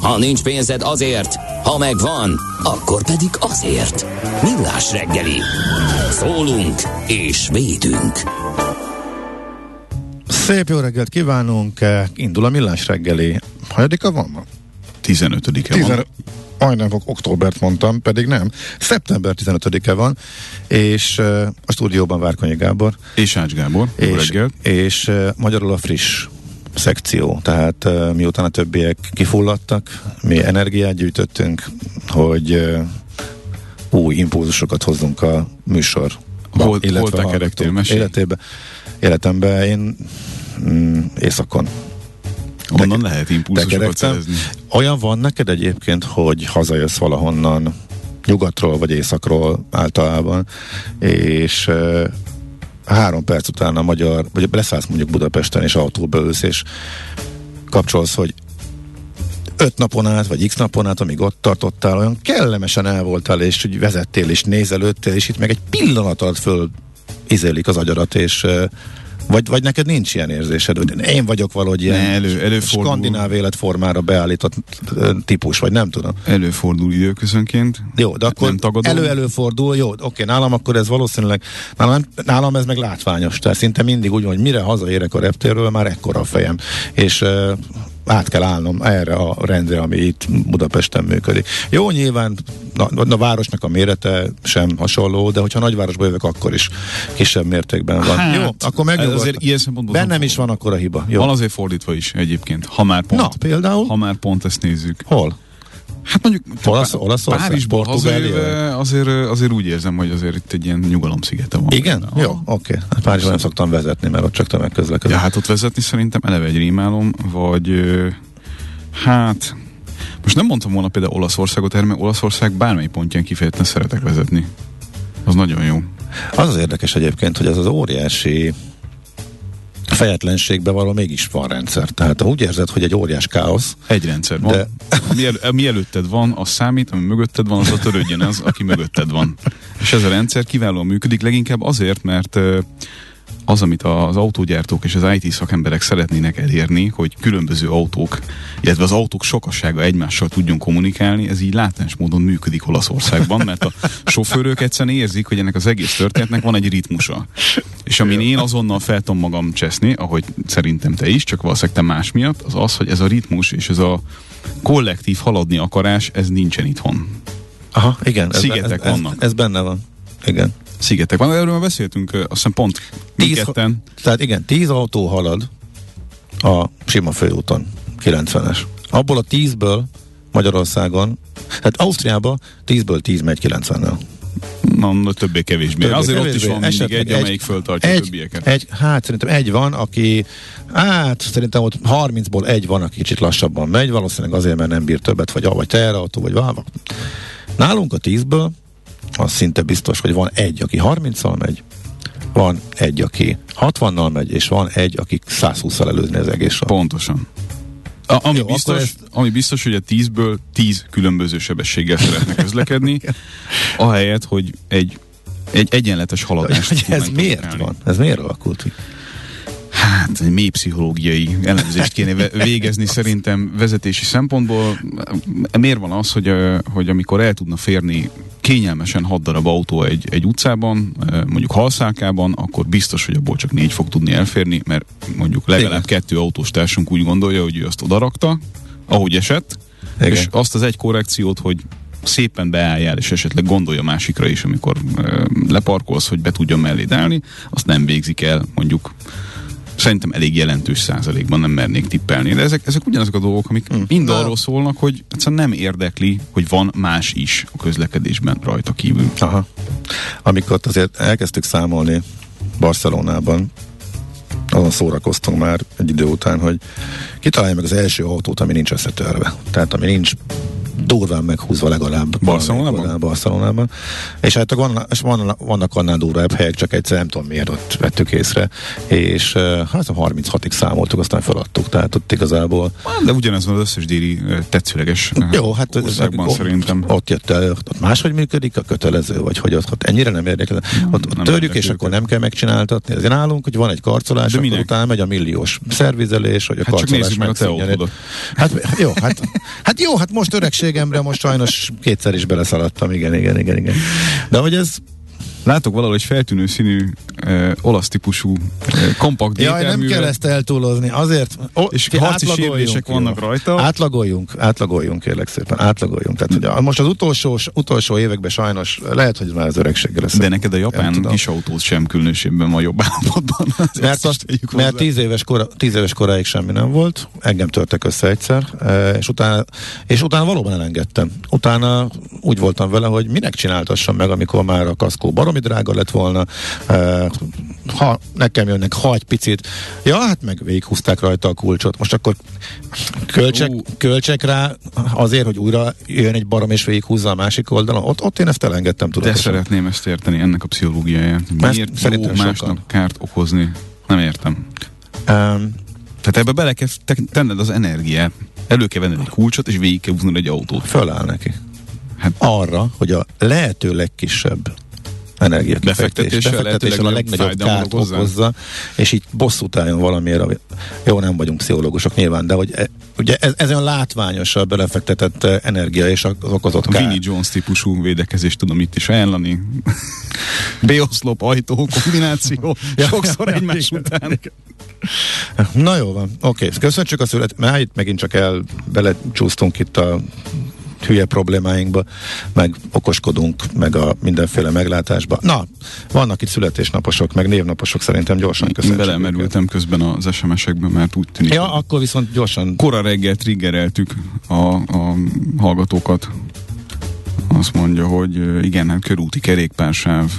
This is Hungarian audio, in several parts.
Ha nincs pénzed azért, ha megvan, akkor pedig azért. Millás reggeli. Szólunk és védünk. Szép jó reggelt kívánunk, indul a millás reggeli. Hanyadika van ma? 15-e van. Tizen... Majdnem fog októbert mondtam, pedig nem. Szeptember 15-e van, és uh, a stúdióban Várkonyi Gábor. És Ács Gábor, jó és, reggelt. és uh, magyarul a friss szekció, tehát miután a többiek kifulladtak, mi energiát gyűjtöttünk, hogy új impulzusokat hozzunk a műsor. Hol, hol tekerektél, életébe, életemben én mm, éjszakon. Onnan Teke- lehet impulzusokat szerezni. Olyan van neked egyébként, hogy hazajössz valahonnan, nyugatról vagy északról általában, és három perc után a magyar, vagy leszállsz mondjuk Budapesten, és autóba ülsz, és kapcsolsz, hogy öt napon át, vagy x napon át, amíg ott tartottál, olyan kellemesen el voltál, és úgy vezettél, és nézelődtél, és itt meg egy pillanat alatt föl izélik az agyarat, és vagy, vagy neked nincs ilyen érzésed, hogy én vagyok valahogy ilyen ne, elő, előfordul. skandináv életformára beállított típus, vagy nem tudom. Előfordul időközönként. Jó, de akkor elő-előfordul, jó, oké, nálam akkor ez valószínűleg, nálam, nálam ez meg látványos, tehát szinte mindig úgy van, hogy mire hazaérek a reptérről, már ekkora a fejem. És át kell állnom erre a rendre, ami itt Budapesten működik. Jó, nyilván a, a városnak a mérete sem hasonló, de hogyha nagyvárosba jövök, akkor is kisebb mértékben van. Hát, Jó, akkor meg azért ilyen szempontból bennem is van akkor a hiba. Jó. Van azért fordítva is egyébként, ha már pont, Na, például? ha már pont ezt nézzük. Hol? Hát mondjuk Olasz, Olaszország, Párizsból azért, azért, azért úgy érzem, hogy azért itt egy ilyen nyugalomszigete van. Igen? Jó, oké. Okay. Hát Párizsban nem szoktam vezetni, mert ott csak tömegközlekedés. Ja, hát ott vezetni szerintem eleve egy rémálom, vagy hát most nem mondtam volna például Olaszországot, mert Olaszország bármely pontján kifejezetten szeretek vezetni. Az nagyon jó. Az az érdekes egyébként, hogy ez az óriási fejetlenségben való mégis van rendszer. Tehát úgy érzed, hogy egy óriás káosz. Egy rendszer van. De... Mi, el, mi előtted van, az számít, ami mögötted van, az a törődjön az, aki mögötted van. És ez a rendszer kiválóan működik, leginkább azért, mert az, amit az autógyártók és az IT szakemberek szeretnének elérni, hogy különböző autók, illetve az autók sokassága egymással tudjon kommunikálni, ez így látás módon működik Olaszországban, mert a sofőrök egyszerűen érzik, hogy ennek az egész történetnek van egy ritmusa. És amin én azonnal fel tudom magam cseszni, ahogy szerintem te is, csak valószínűleg te más miatt, az az, hogy ez a ritmus és ez a kollektív haladni akarás, ez nincsen itthon. Aha, igen. Szigetek ez, ez, vannak. Ez, ez benne van. Igen szigetek van. Erről már beszéltünk, azt hiszem pont tíz, ketten. Tehát igen, tíz autó halad a sima főúton, 90-es. Abból a tízből Magyarországon, tehát Ausztriában tízből tíz megy 90-nel. Na, na többé-kevésbé. Többé, Azért kevésbé. ott is van mindig egy, egy, amelyik föltartja egy, többieket. Egy, hát szerintem egy van, aki, hát szerintem ott 30-ból egy van, aki kicsit lassabban megy, valószínűleg azért, mert nem bír többet, vagy, vagy teherautó, vagy válva. Nálunk a tízből az szinte biztos, hogy van egy, aki 30-al megy, van egy, aki 60-nal megy, és van egy, aki 120-szal előzni az egész sor. Pontosan. A, ami, Jó, biztos, ezt... ami biztos, hogy a 10-ből 10 különböző sebességgel szeretne közlekedni, ahelyett, hogy egy, egy egyenletes haladást Ez miért van? Ez miért alakult? Hát, egy mély pszichológiai elemzést kéne végezni szerintem vezetési szempontból. Miért van az, hogy, hogy amikor el tudna férni kényelmesen hat darab autó egy, egy utcában, eh, mondjuk halszálkában, akkor biztos, hogy abból csak négy fog tudni elférni, mert mondjuk legalább Igen. kettő autós társunk úgy gondolja, hogy ő azt odarakta, ahogy esett, Igen. és azt az egy korrekciót, hogy szépen beálljál, és esetleg gondolja másikra is, amikor ö, leparkolsz, hogy be tudjon melléd állni, azt nem végzik el, mondjuk szerintem elég jelentős százalékban nem mernék tippelni. De ezek, ezek ugyanazok a dolgok, amik mm. mind Na. arról szólnak, hogy egyszerűen nem érdekli, hogy van más is a közlekedésben rajta kívül. Aha. Amikor azért elkezdtük számolni Barcelonában, azon szórakoztunk már egy idő után, hogy kitalálja meg az első autót, ami nincs összetörve. Tehát ami nincs durván meghúzva legalább. Barcelonában? Barcelonában. És hát vannak, és vannak, vannak annál durvább helyek, csak egyszer nem tudom miért ott vettük észre. És hát 36-ig számoltuk, aztán feladtuk. Tehát ott igazából De ugyanez van az összes déli tetszőleges jó, hát ez- országban ott, szerintem. Ott jött el, ott máshogy működik a kötelező, vagy hogy ott, ott ennyire nem érdekel. Ott, ott nem törjük, és akkor nem kell megcsináltatni. Ezért nálunk, hogy van egy karcolás, De akkor utána megy a milliós szervizelés, hogy a Hát csak karcolás nézzük meg a. Hát jó, hát, hát jó, hát most öregségemre most sajnos kétszer is beleszaladtam, igen, igen, igen, igen. De hogy ez, Látok valahol egy feltűnő színű ö, olasz típusú ö, kompakt jaj, nem kell ezt eltúlozni, azért, ó, és harci sérülések jó. vannak rajta. Átlagoljunk, átlagoljunk kérlek szépen, átlagoljunk. Tehát, hogy a, most az utolsó, utolsó években sajnos lehet, hogy már az öregséggel lesz. De neked a japán kis autót sem különösebben van jobb állapotban. Mert, azt, mert tíz, éves kora, tíz éves koráig semmi nem volt, engem törtek össze egyszer, és utána, és utána valóban elengedtem. Utána úgy voltam vele, hogy minek csináltassam meg, amikor már a kaszkó baromi drága lett volna, ha nekem jönnek, ha egy picit, ja, hát meg végighúzták rajta a kulcsot. Most akkor költsek, Ú. költsek rá azért, hogy újra jön egy barom és végighúzza a másik oldalon. Ott, ott én ezt elengedtem De tudatosan. szeretném ezt érteni, ennek a pszichológiáját. Miért jó másnak sokan. kárt okozni? Nem értem. Um, Tehát ebbe bele kell te- tenned az energiát. Elő kell venned egy kulcsot, és végig kell húznod egy autót. föláll neki. Hát- Arra, hogy a lehető legkisebb energiakifektés, Befektetéssel befektetéssel a legnagyobb kárt okozzá? okozza, és így bosszút álljon valamiért. ami- Jó, nem vagyunk pszichológusok nyilván, de hogy e, ugye ez, ez olyan látványos a belefektetett eh, energia és az okozott A kár. Vinnie Jones típusú védekezést tudom itt is ajánlani. B-oszlop, ajtó, kombináció, sokszor egymás után. Na jó van, oké, köszönjük a szület, mert itt megint csak el belecsúsztunk itt a hülye problémáinkba, meg okoskodunk, meg a mindenféle meglátásba. Na, vannak itt születésnaposok, meg névnaposok szerintem gyorsan köszönjük. belemerültem közben az SMS-ekbe, mert úgy tűnik, Ja, akkor viszont gyorsan kora reggel triggereltük a, a hallgatókat. Azt mondja, hogy igen, hát körúti kerékpársáv.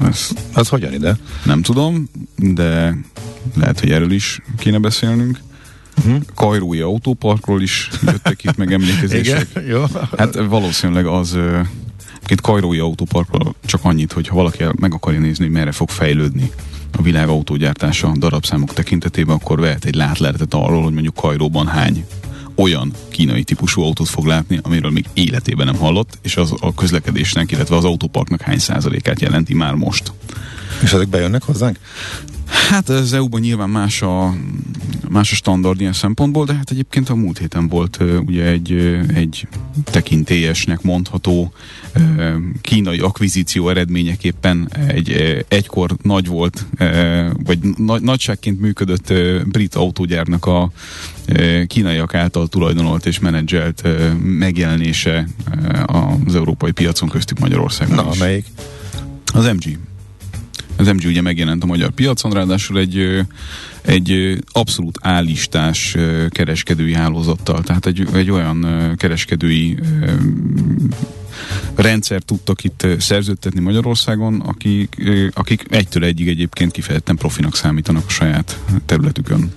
Ezt az hogyan ide? nem tudom, de lehet, hogy erről is kéne beszélnünk. Uh-huh. Kajrói autóparkról is jöttek itt meg emlékezések. jó. Hát valószínűleg az Két Kajrói autóparkról csak annyit, hogy ha valaki meg akarja nézni, hogy merre fog fejlődni a világ autógyártása darabszámok tekintetében, akkor vehet egy látleletet arról, hogy mondjuk Kajróban hány olyan kínai típusú autót fog látni, amiről még életében nem hallott, és az a közlekedésnek, illetve az autóparknak hány százalékát jelenti már most. És ezek bejönnek hozzánk? Hát az EU-ban nyilván más a, más a standard ilyen szempontból, de hát egyébként a múlt héten volt ugye egy, egy tekintélyesnek mondható kínai akvizíció eredményeképpen egy egykor nagy volt, vagy nagy, nagyságként működött brit autógyárnak a kínaiak által tulajdonolt és menedzselt megjelenése az európai piacon köztük Magyarországon Na, is. melyik? Az MG. Az MG ugye megjelent a magyar piacon, ráadásul egy, egy abszolút állistás kereskedői hálózattal, tehát egy, egy olyan kereskedői rendszer tudtak itt szerződtetni Magyarországon, akik, akik egytől egyig egyébként kifejezetten profinak számítanak a saját területükön.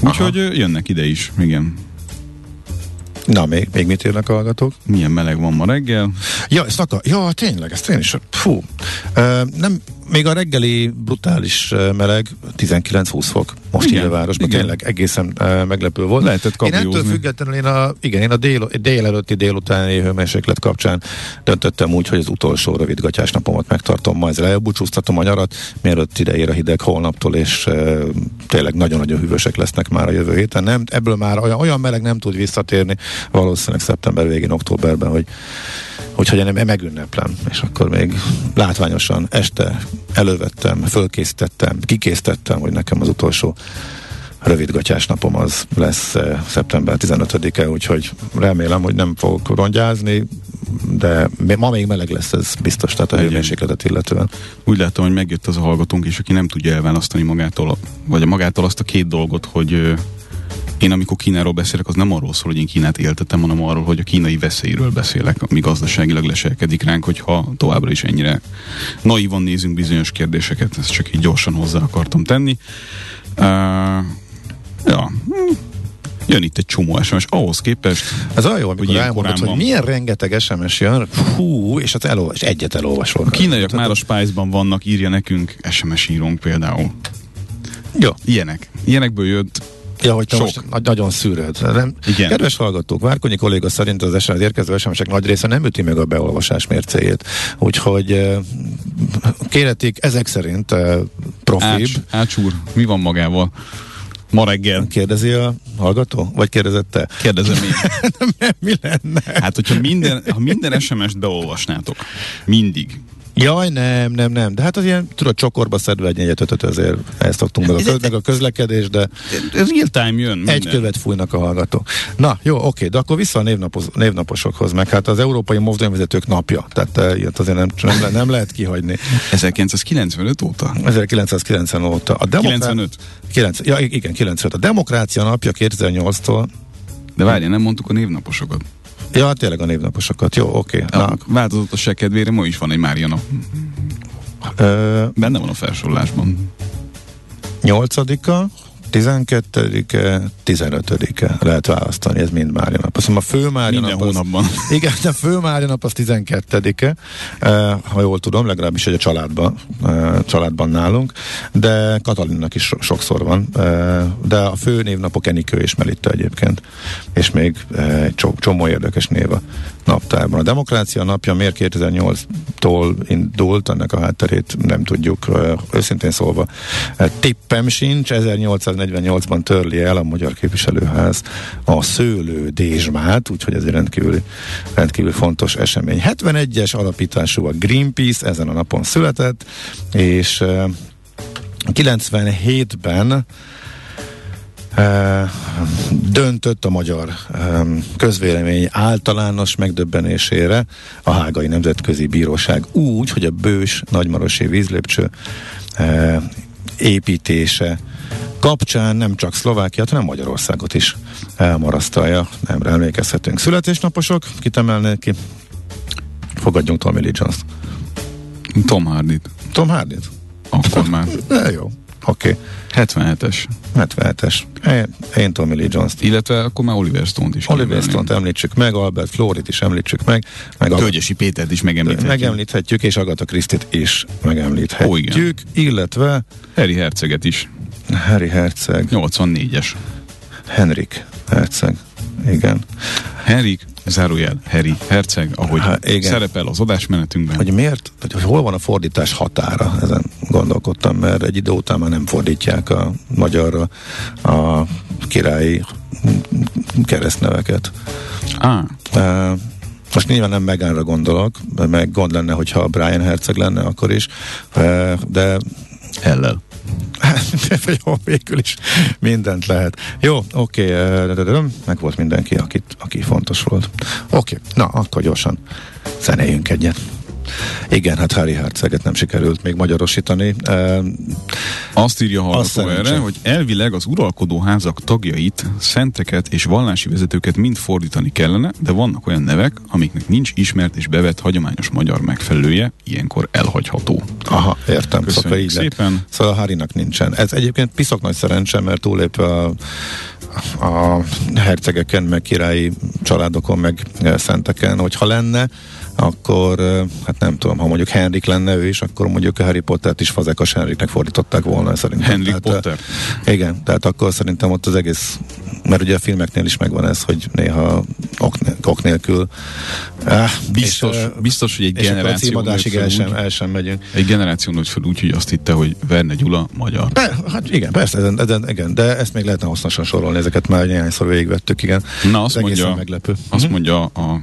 Úgyhogy jönnek ide is, igen. Na, még, még mit írnak a hallgatók? Milyen meleg van ma reggel. Ja, ezt akar, ja, tényleg, ezt én is, fú. Ö, nem, még a reggeli brutális meleg 19-20 fok most Igen, így a városban, igen. tényleg egészen meglepő volt. Lehetett Én ettől függetlenül én a, igen, én a dél, délelőtti délutáni hőmérséklet kapcsán döntöttem úgy, hogy az utolsó rövidgatás napomat megtartom, majd elbúcsúztatom a nyarat, mielőtt ide ér a hideg holnaptól, és e, tényleg nagyon-nagyon hűvösek lesznek már a jövő héten. Nem, ebből már olyan, olyan meleg nem tud visszatérni, valószínűleg szeptember végén, októberben, hogy Úgyhogy én megünneplem, és akkor még látványosan este elővettem, fölkészítettem, kikészítettem, hogy nekem az utolsó rövidgatyás napom az lesz eh, szeptember 15-e, úgyhogy remélem, hogy nem fogok rongyázni, de ma még meleg lesz, ez biztos, tehát a hőmérsékletet illetően. Úgy látom, hogy megjött az a hallgatónk is, aki nem tudja elválasztani magától, vagy magától azt a két dolgot, hogy én amikor Kínáról beszélek, az nem arról szól, hogy én Kínát éltetem, hanem arról, hogy a kínai veszélyről beszélek, ami gazdaságilag leselkedik ránk, hogyha továbbra is ennyire naívan nézünk bizonyos kérdéseket. Ezt csak így gyorsan hozzá akartam tenni. Uh, ja, jön itt egy csomó SMS. Ahhoz képest, Ez olyan jó, amikor ilyen elmondod, hogy milyen rengeteg SMS jön, hú, és, hát elol, és egyet elolvasol. a kínaiak már a Spice-ban vannak, írja nekünk SMS írónk például. Jó. Ilyenek. Ilyenekből jött Ja, hogy te Sok. most nagy- nagyon szűröd. Nem? Igen. Kedves hallgatók, Várkonyi kolléga szerint az SMS érkező sms nagy része nem üti meg a beolvasás mércéjét. Úgyhogy kéretik ezek szerint profibb. Ács, Ács úr, mi van magával? Ma reggel. Kérdezi a hallgató? Vagy kérdezett te? Kérdezem én. Mi lenne? Hát, hogyha minden, ha minden SMS-t beolvasnátok, mindig, Jaj, nem, nem, nem. De hát az ilyen, tudod, csokorba szedve egy egyet ötöt, azért ezt szoktunk meg a, köz, meg a közlekedés, de ez real time jön. Minden. Egy követ fújnak a hallgatók. Na, jó, oké, de akkor vissza a névnapos, névnaposokhoz, meg hát az Európai Mozdonyvezetők napja, tehát uh, ilyet azért nem, nem, le, nem lehet kihagyni. 1995 óta? 1990 óta. A demokrá- 95? 9, ja, igen, 95. A Demokrácia napja 2008-tól. De várj, nem mondtuk a névnaposokat. Ja, tényleg a névnaposokat. Jó, oké. A Na, változatosság kedvére ma is van egy Mária nap. ö, Benne van a felsorolásban. 8-a, 12-e, 15-e lehet választani, ez mind Mária nap. Azt hiszem a fő Mária Minden nap az- hónapban. Igen, a fő Mária nap az 12-e, eh, ha jól tudom, legalábbis hogy a családban, eh, családban nálunk, de Katalinnak is so- sokszor van, eh, de a fő névnapok Enikő és Melitta egyébként, és még egy csomó, érdekes név a naptárban. A Demokrácia napja miért 2008-tól indult, ennek a hátterét nem tudjuk, őszintén szólva. Tippem sincs, 1848-ban törli el a Magyar Képviselőház a szőlő dézsmát, úgyhogy ez egy rendkívül, rendkívül fontos esemény. 71-es alapítású a Greenpeace, ezen a napon született, és eh, 97-ben eh, döntött a magyar közvélemény általános megdöbbenésére a Hágai Nemzetközi Bíróság úgy, hogy a bős nagymarosi vízlépcső építése kapcsán nem csak Szlovákiát, hanem Magyarországot is elmarasztalja. Nem emlékezhetünk. Születésnaposok, kit emelnék ki? Fogadjunk Tommy Lee Jones. Tom hardy Tom hardy Akkor már. E, jó. Oké. 77-es. 77-es. Én, én Tommy Lee Jones-t. Illetve akkor már Oliver Stone-t is Oliver. Stone-t említsük meg, Albert Florit is említsük meg, meg a Tölgyesi Pétert is megemlíthetjük. megemlíthetjük, és Agatha Christie-t is megemlíthetjük, Ó, igen. illetve Harry Herceget is. Harry Herceg, 84-es. Henrik Herceg, igen. Henrik, zárójel, Harry Herceg, ahogy Há, igen. szerepel az adásmenetünkben. Hogy miért, hogy, hogy hol van a fordítás határa, ezen gondolkodtam, mert egy idő után már nem fordítják a magyarra a királyi keresztneveket. Á, Uh, most nyilván nem Megánra gondolok, meg gond lenne, hogyha Brian Herceg lenne akkor is, de ellel. jó, végül is mindent lehet. Jó, oké, okay, meg volt mindenki, akit, aki fontos volt. Oké, okay, na, akkor gyorsan zenéljünk egyet. Igen, hát Harry Herceget nem sikerült még magyarosítani. Azt írja a hallgató erre, hogy elvileg az uralkodó házak tagjait, szenteket és vallási vezetőket mind fordítani kellene, de vannak olyan nevek, amiknek nincs ismert és bevett hagyományos magyar megfelelője, ilyenkor elhagyható. aha, értem. Köszönjük szóval így szépen. Szóval a Harrynak nincsen. Ez egyébként piszok nagy szerencse, mert túlépve a, a hercegeken, meg királyi családokon, meg szenteken, hogyha lenne, akkor hát nem tudom, ha mondjuk Henrik lenne ő is, akkor mondjuk a Harry Pottert is Fazekas Henriknek fordították volna szerintem. Henrik tehát, Potter. Igen, tehát akkor szerintem ott az egész, mert ugye a filmeknél is megvan ez, hogy néha ok, ok nélkül. Ah, Biztos, és, biztos, hogy egy generáció nőtt el sem, el sem megyünk. egy generáció nőtt fel úgy, hogy azt hitte, hogy Verne Gyula magyar. Be, hát igen, persze, ezen, ezen, igen, de ezt még lehetne hosszasan sorolni, ezeket már néhányszor végigvettük, igen. Na, azt Ez mondja, meglepő. azt Mhm. mondja a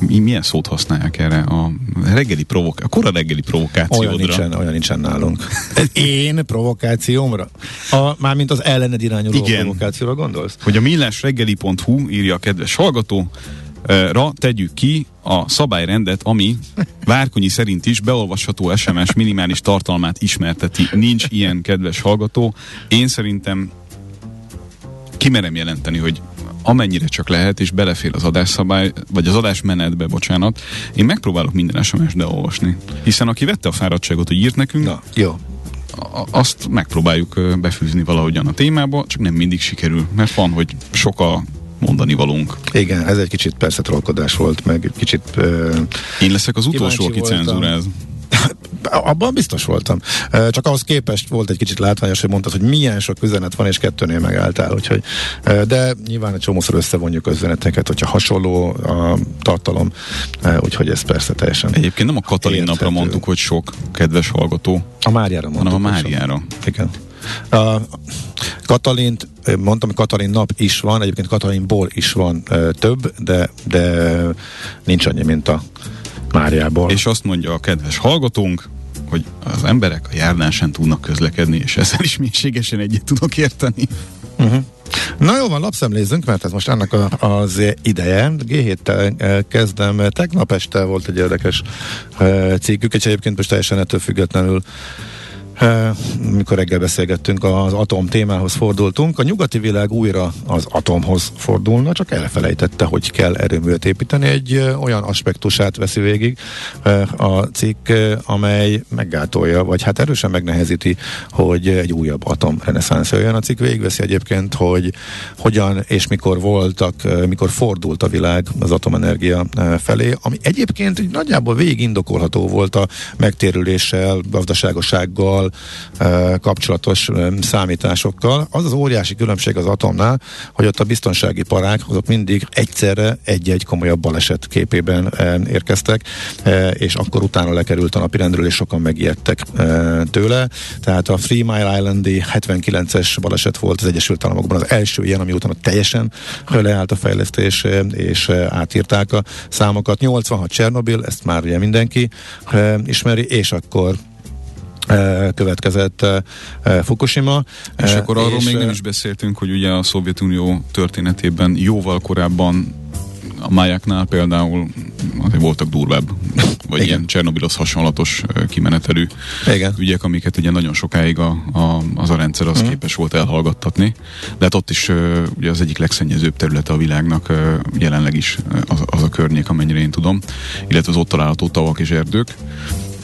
milyen szót használják erre? A reggeli provok, a kora reggeli provokációdra. Olyan nincsen, olyan nincsen nálunk. Én provokációmra? A, mármint az ellened irányuló Igen. provokációra gondolsz? Hogy a millásreggeli.hu írja a kedves hallgató, ra tegyük ki a szabályrendet, ami Várkonyi szerint is beolvasható SMS minimális tartalmát ismerteti. Nincs ilyen, kedves hallgató. Én szerintem kimerem jelenteni, hogy amennyire csak lehet, és belefér az adásszabály, vagy az adásmenetbe, bocsánat, én megpróbálok minden SMS-t beolvasni. Hiszen aki vette a fáradtságot, hogy írt nekünk, Na, jó. azt megpróbáljuk befűzni valahogyan a témába, csak nem mindig sikerül, mert van, hogy sok a mondani valunk. Igen, ez egy kicsit persze trollkodás volt, meg egy kicsit... Uh, Én leszek az utolsó, aki cenzuráz. Abban biztos voltam. Csak ahhoz képest volt egy kicsit látványos, hogy mondtad, hogy milyen sok üzenet van, és kettőnél megálltál. Úgyhogy, de nyilván egy csomószor összevonjuk az üzeneteket, hogyha hasonló a tartalom, úgyhogy ez persze teljesen. Egyébként nem a Katalin napra Érthető. mondtuk, hogy sok, kedves hallgató, A Máriára mondtuk. hanem a sok. Máriára. Igen. A Katalint, mondtam, hogy Katalin nap is van, egyébként Katalinból is van több, de, de nincs annyi, mint a Máriából. És azt mondja a kedves hallgatónk, hogy az emberek a járdán sem tudnak közlekedni, és ezzel is mélységesen egyet tudok érteni. Uh-huh. Na jó van, lapszemlézzünk, mert ez most ennek a, az ideje. G7-tel eh, kezdem. Tegnap este volt egy érdekes eh, cikkük, és egyébként most teljesen ettől függetlenül mikor reggel beszélgettünk, az atom témához fordultunk. A nyugati világ újra az atomhoz fordulna, csak elfelejtette, hogy kell erőművet építeni. Egy olyan aspektusát veszi végig a cikk, amely meggátolja, vagy hát erősen megnehezíti, hogy egy újabb atom reneszánsz jöjjön. A cikk végigveszi egyébként, hogy hogyan és mikor voltak, mikor fordult a világ az atomenergia felé, ami egyébként nagyjából végig indokolható volt a megtérüléssel, gazdaságossággal eh, kapcsolatos eh, számításokkal. Az az óriási különbség az atomnál, hogy ott a biztonsági parák azok mindig egyszerre egy-egy komolyabb baleset képében eh, érkeztek, és akkor utána lekerült a napirendről, és sokan megijedtek tőle. Tehát a Three Mile Islandi 79-es baleset volt az Egyesült Államokban az első ilyen, ami utána teljesen leállt a fejlesztés, és átírták a számokat. 86 Csernobil, ezt már ugye mindenki ismeri, és akkor következett Fukushima. És akkor arról még nem is beszéltünk, hogy ugye a Szovjetunió történetében jóval korábban a májáknál például voltak durvább, vagy Igen. ilyen Csernobilhoz hasonlatos kimenetelű Igen. ügyek, amiket ugye nagyon sokáig a, a, az a rendszer az Mhm. képes volt elhallgattatni. De hát ott is ugye az egyik legszennyezőbb területe a világnak jelenleg is az, az a környék, amennyire én tudom, illetve az ott található tavak és erdők.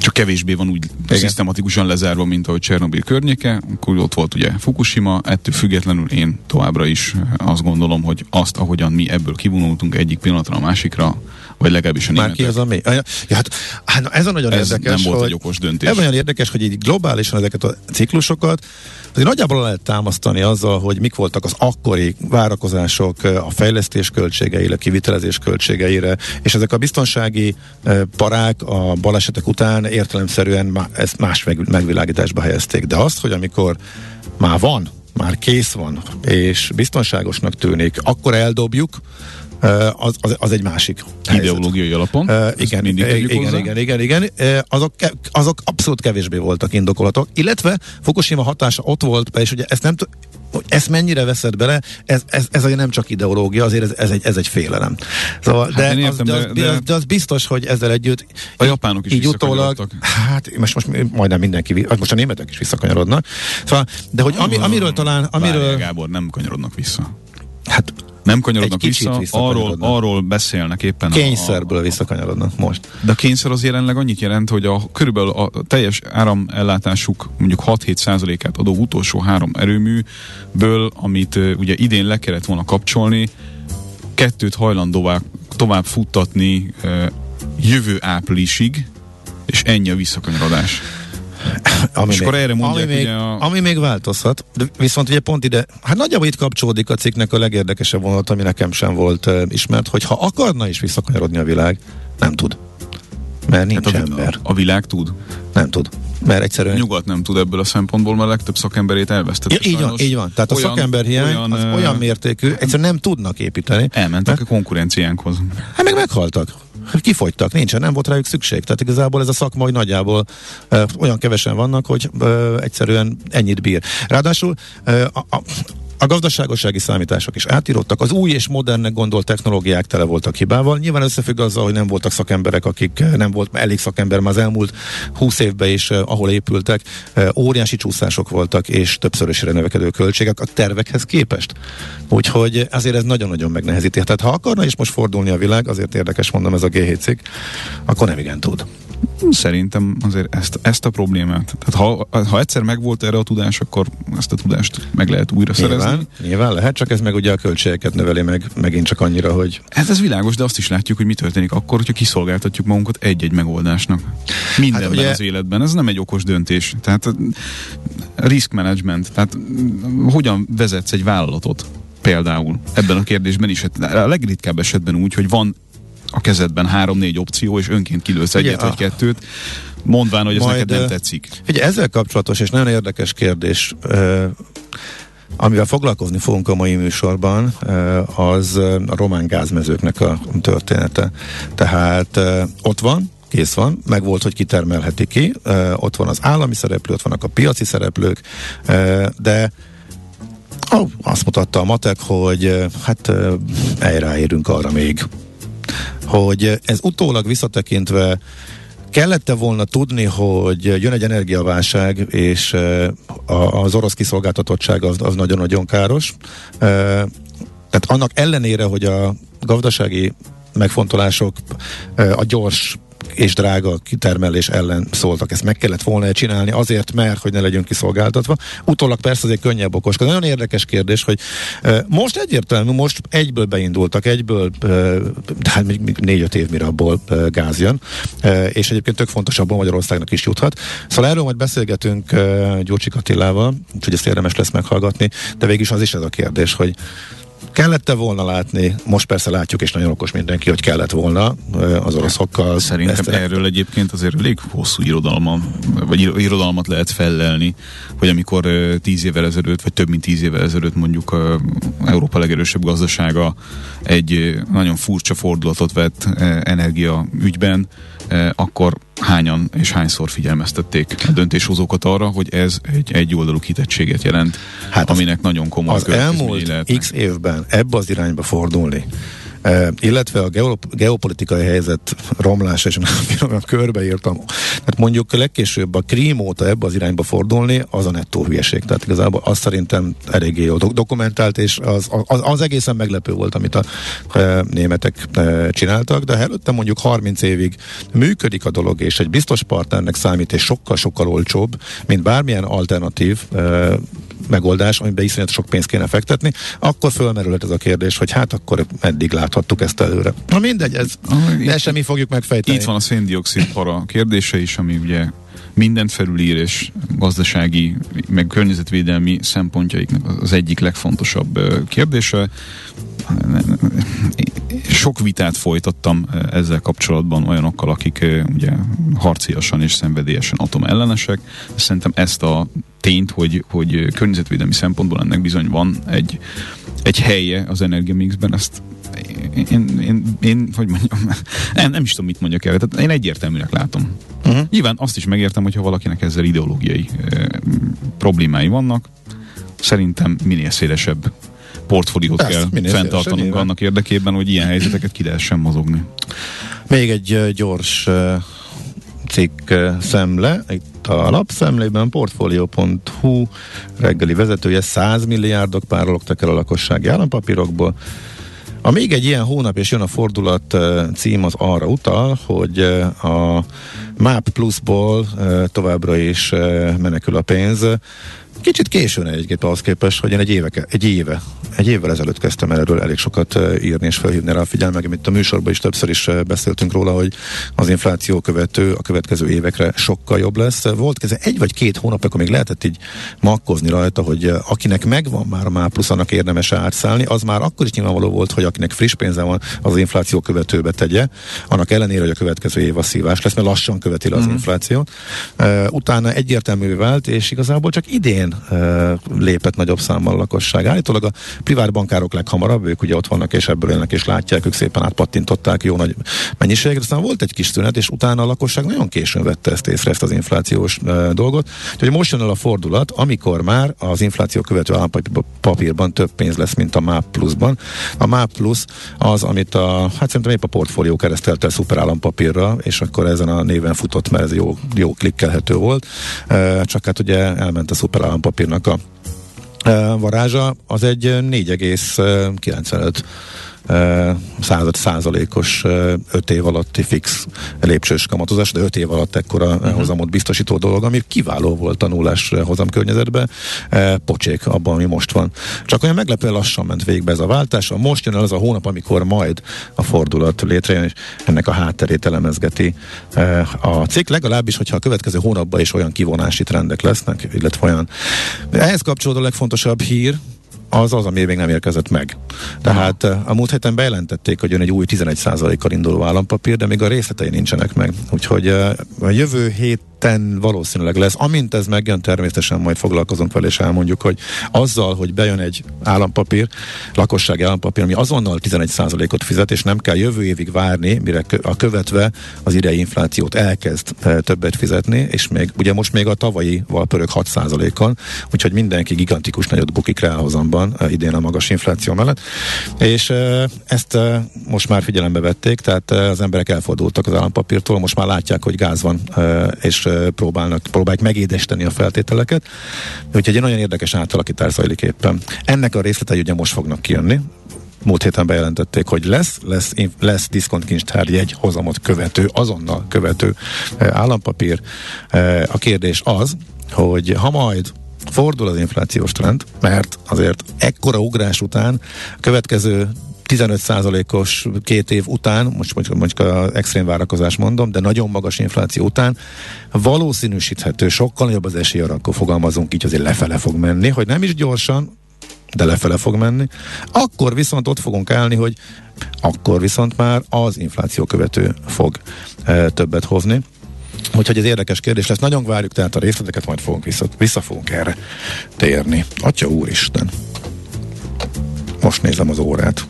Csak kevésbé van úgy Igen. szisztematikusan lezárva, mint ahogy Csernobil környéke. Akkor ott volt ugye Fukushima, ettől függetlenül én továbbra is ö, azt gondolom, hogy azt, ahogyan mi ebből kivonultunk egyik pillanatra a másikra, vagy legalábbis a Már németek, ki az a mi? Ja, hát, hát ez a nagyon ez érdekes, nem volt hogy egy okos döntés. Ez olyan érdekes, hogy így globálisan ezeket a ciklusokat azért nagyjából lehet támasztani azzal, hogy mik voltak az akkori várakozások a fejlesztés költségeire, kivitelezés költségeire, és ezek a biztonsági eh, parák a balesetek után értelemszerűen ezt más meg- megvilágításba helyezték. De azt, hogy amikor már van, már kész van, és biztonságosnak tűnik, akkor eldobjuk, az, az, az egy másik helyzet. Ideológiai alapon. Uh, igen, mindig igen, igen, hozzá. igen, igen, igen. Azok, azok abszolút kevésbé voltak indokolatok, illetve Fukushima hatása ott volt be, és ugye ezt nem t- hogy ezt mennyire veszed bele, ez, ez, ez nem csak ideológia, azért ez, ez, egy, ez egy félelem. Szóval, Hát de, én az, értem, de, az, de- az, de az biztos, hogy ezzel együtt A japánok is így utólag, hát most, most majdnem mindenki, vi- most a németek is visszakanyarodnak. Szóval, de hogy ami, amiről talán, Várjál, amiről, Gábor, nem kanyarodnak vissza. Hát Nem kanyarodnak vissza, arról, arról beszélnek éppen. a- kényszerből a, visszakanyarodnak most. de a kényszer az jelenleg annyit jelent, hogy a körülbelül a teljes áramellátásuk mondjuk 6-7 százalékát adó utolsó három erőműből, amit ugye idén le kellett volna kapcsolni, kettőt hajlandóvá tovább futtatni jövő áprilisig, és ennyi a visszakanyarodás. Ami És akkor erre mondják ami még, ugye a- ami még változhat, de viszont ugye pont ide, hát nagyjából itt kapcsolódik a cikknek a legérdekesebb vonat, ami nekem sem volt uh, ismert, hogy ha akarna is visszakanyarodni a világ, nem tud. Mert nincs Hát a, ember. a, a világ tud. Nem tud. Mert egyszerűen... Nyugat nem tud ebből a szempontból, mert a legtöbb szakemberét elvesztette. Ja, így van, így van. Tehát a Olyan- szakember hiány olyan, az olyan mértékű, egyszerűen nem tudnak építeni. Elmentek a konkurenciánkhoz. Hát meg meghaltak. Kifogytak, nincsen, nem volt rájuk szükség. Tehát igazából ez a szakma, hogy nagyjából ö, olyan kevesen vannak, hogy ö, egyszerűen ennyit bír. Ráadásul ö, a, a, a gazdaságossági számítások is átírottak, az új és modernnek gondolt technológiák tele voltak hibával. Nyilván összefügg azzal, hogy nem voltak szakemberek, akik eh, nem volt elég szakember már az elmúlt 20 évben is, eh, ahol épültek, eh, óriási csúszások voltak, és többszörösre növekedő költségek a tervekhez képest. Úgyhogy azért ez nagyon-nagyon megnehezíti. Tehát ha akarna is most fordulni a világ, azért érdekes mondom ez a G7 cikk, akkor nem igen tud. Szerintem azért ezt, ezt a problémát. Tehát ha, ha egyszer megvolt erre a tudás, akkor ezt a tudást meg lehet újra szerezni. Nyilván, nyilván lehet, csak ez meg ugye a költségeket növeli meg megint csak annyira, hogy... Hát ez világos, de azt is látjuk, hogy mi történik akkor, hogyha kiszolgáltatjuk magunkat egy-egy megoldásnak. Mindenben hát ugye... az életben. Ez nem egy okos döntés. Tehát risk management. Tehát hogyan vezetsz egy vállalatot? Például ebben a kérdésben is. Hát a legritkább esetben úgy, hogy van a kezedben három-négy opció, és önként kilősz egyet Ugye, vagy kettőt, mondván, hogy ez neked nem tetszik. Ugye ezzel kapcsolatos és nagyon érdekes kérdés, amivel foglalkozni fogunk a mai műsorban, az a román gázmezőknek a története. Tehát ott van, kész van, meg volt, hogy kitermelheti ki, ott van az állami szereplő, ott vannak a piaci szereplők, de azt mutatta a matek, hogy hát elráérünk arra még, hogy ez utólag visszatekintve Kellette volna tudni, hogy jön egy energiaválság, és az orosz kiszolgáltatottság az, az nagyon-nagyon káros. Tehát annak ellenére, hogy a gazdasági megfontolások a gyors és drága kitermelés ellen szóltak. Ezt meg kellett volna csinálni azért, mert hogy ne legyünk kiszolgáltatva. Utólag persze azért könnyebb okoskodni. Nagyon érdekes kérdés, hogy most egyértelmű, most egyből beindultak, egyből, hát még négy-öt év mire abból gáz jön, és egyébként tök fontos Magyarországnak is juthat. Szóval erről majd beszélgetünk Gyurcsik Attilával, úgyhogy ezt érdemes lesz meghallgatni, de végig is az is ez a kérdés, hogy Kellette volna látni, most persze látjuk, és nagyon okos mindenki, hogy kellett volna az oroszokkal. Szerintem ezt erről egyébként azért elég hosszú irodalma, vagy irodalmat lehet fellelni, hogy amikor tíz évvel ezelőtt, vagy több mint tíz évvel ezelőtt mondjuk Európa legerősebb gazdasága egy nagyon furcsa fordulatot vett energia ügyben, akkor hányan és hányszor figyelmeztették a döntéshozókat arra, hogy ez egy egyoldalú kitettséget jelent, hát aminek az, nagyon komoly Az elmúlt lehetnek. x évben ebbe az irányba fordulni, illetve a geopolitikai helyzet romlása, és a körbeírtam. Tehát mondjuk legkésőbb a krím óta ebbe az irányba fordulni, az a nettó hülyeség. Tehát igazából azt szerintem eléggé jól dokumentált, és az, az, az egészen meglepő volt, amit a e, németek e, csináltak, de előtte mondjuk 30 évig működik a dolog, és egy biztos partnernek számít, és sokkal-sokkal olcsóbb, mint bármilyen alternatív e, megoldás, amiben iszonyat sok pénzt kéne fektetni, akkor fölmerülhet ez a kérdés, hogy hát akkor meddig láthattuk ezt előre. Na mindegy, ez, ah, de semmi fogjuk megfejteni. Itt van a széndiokszid para kérdése is, ami ugye mindent felülír, és gazdasági, meg környezetvédelmi szempontjaiknak az egyik legfontosabb kérdése. Sok vitát folytattam ezzel kapcsolatban olyanokkal, akik ugye harciasan és szenvedélyesen atomellenesek. Szerintem ezt a tényt, hogy, hogy környezetvédelmi szempontból ennek bizony van egy, egy helye az energiamixben, ezt én, én, én hogy mondjam, nem, nem is tudom, mit mondjak el. Tehát én egyértelműnek látom. Uh-huh. Nyilván azt is megértem, hogyha valakinek ezzel ideológiai e, problémái vannak, szerintem minél szélesebb portfóliót Ezt, kell fenntartanunk szélesen, annak érdekében, hogy ilyen helyzeteket ki lehessen mozogni. Még egy gyors cikk szemle, itt a lapszemlében Portfolio.hu reggeli vezetője 100 milliárdok párologtak el a lakossági állampapírokból, a még egy ilyen hónap és jön a fordulat cím az arra utal, hogy a MAP Plusból továbbra is menekül a pénz. Kicsit későn egyébként ahhoz képest, hogy én egy, éve, egy éve, egy évvel ezelőtt kezdtem el erről elég sokat írni és felhívni rá a figyelmet, amit a műsorban is többször is beszéltünk róla, hogy az infláció követő a következő évekre sokkal jobb lesz. Volt keze egy vagy két hónap, akkor még lehetett így makkozni rajta, hogy akinek megvan már a MÁ plusz, annak érdemes átszállni, az már akkor is nyilvánvaló volt, hogy akinek friss pénze van, az, az infláció követőbe tegye, annak ellenére, hogy a következő év a szívás lesz, mert lassan követi le az mm. inflációt. Uh, utána egyértelművé vált, és igazából csak idén lépett nagyobb számmal a lakosság. Állítólag a privát bankárok leghamarabb, ők ugye ott vannak és ebből élnek és látják, ők szépen átpattintották jó nagy mennyiségre, aztán volt egy kis szünet, és utána a lakosság nagyon későn vette ezt észre, ezt az inflációs e, dolgot. Úgyhogy most jön el a fordulat, amikor már az infláció követő állampapírban több pénz lesz, mint a MAP pluszban. A MAP plusz az, amit a, hát szerintem épp a portfólió keresztelte a szuper állampapírra, és akkor ezen a néven futott, mert ez jó, jó klikkelhető volt. Csak hát ugye elment a szuper állampapírnak a varázsa, az egy 4,95 század százalékos 5 év alatti fix lépcsős kamatozás, de 5 év alatt ekkora uh-huh. hozamot biztosító dolog, ami kiváló volt a nullás hozam környezetben, pocsék abban, ami most van. Csak olyan meglepően lassan ment végbe ez a váltás. A most jön el az a hónap, amikor majd a fordulat létrejön, és ennek a hátterét elemezgeti a cikk, legalábbis, hogyha a következő hónapban is olyan kivonási trendek lesznek, illetve olyan. Ehhez kapcsolódó a legfontosabb hír, az az, ami még nem érkezett meg. Tehát Aha. a múlt héten bejelentették, hogy jön egy új 11%-kal induló állampapír, de még a részletei nincsenek meg. Úgyhogy a jövő hét ketten valószínűleg lesz. Amint ez megjön, természetesen majd foglalkozunk vele, és elmondjuk, hogy azzal, hogy bejön egy állampapír, lakossági állampapír, ami azonnal 11%-ot fizet, és nem kell jövő évig várni, mire a követve az idei inflációt elkezd e, többet fizetni, és még, ugye most még a tavalyival pörög 6%-on, úgyhogy mindenki gigantikus nagyot bukik rá hozamban e, idén a magas infláció mellett. És e, ezt most már figyelembe vették, tehát az emberek elfordultak az állampapírtól, most már látják, hogy gáz van, és próbálnak, próbálják megédesteni a feltételeket. Úgyhogy egy nagyon érdekes átalakítás zajlik éppen. Ennek a részletei ugye most fognak kijönni, múlt héten bejelentették, hogy lesz, lesz, lesz diszkontkincstár jegy hozamot követő, azonnal követő állampapír. A kérdés az, hogy ha majd fordul az inflációs trend, mert azért ekkora ugrás után a következő 15%-os két év után, most mondjuk, mondjuk az extrém várakozás mondom, de nagyon magas infláció után valószínűsíthető, sokkal nagyobb az esély arra, akkor fogalmazunk így, azért lefele fog menni, hogy nem is gyorsan, de lefele fog menni, akkor viszont ott fogunk állni, hogy akkor viszont már az infláció követő fog e, többet hozni. Úgyhogy ez érdekes kérdés lesz. Nagyon várjuk tehát a részleteket, majd fogunk vissza, vissza fogunk erre térni. Atya úristen! Most nézem az órát.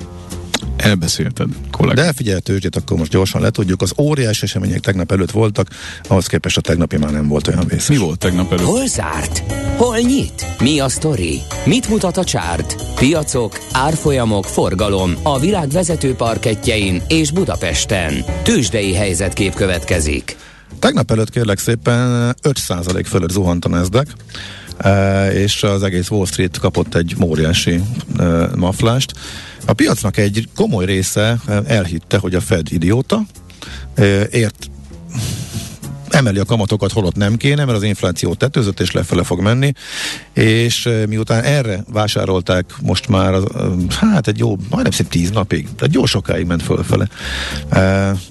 Elbeszélted, kollég. De figyelj, tőzsdét, akkor most gyorsan letudjuk. Az óriás események tegnap előtt voltak, ahhoz képest a tegnapi már nem volt olyan vészes. Mi volt tegnap előtt? Hol zárt? Hol nyit? Mi a sztori? Mit mutat a csárt? Piacok, árfolyamok, forgalom a világ vezető parketjein és Budapesten. Tőzsdei helyzetkép következik. Tegnap előtt kérlek szépen 5% fölött zuhant a Nasdaq, eh, és az egész Wall Street kapott egy óriási eh, maflást. A piacnak egy komoly része eh, elhitte, hogy a Fed idióta, ért emeli a kamatokat, holott nem kéne, mert az infláció tetőzött és lefele fog menni, és eh, miután erre vásárolták most már, hát egy jó, majdnem szép tíz napig, tehát jó sokáig ment fölfele,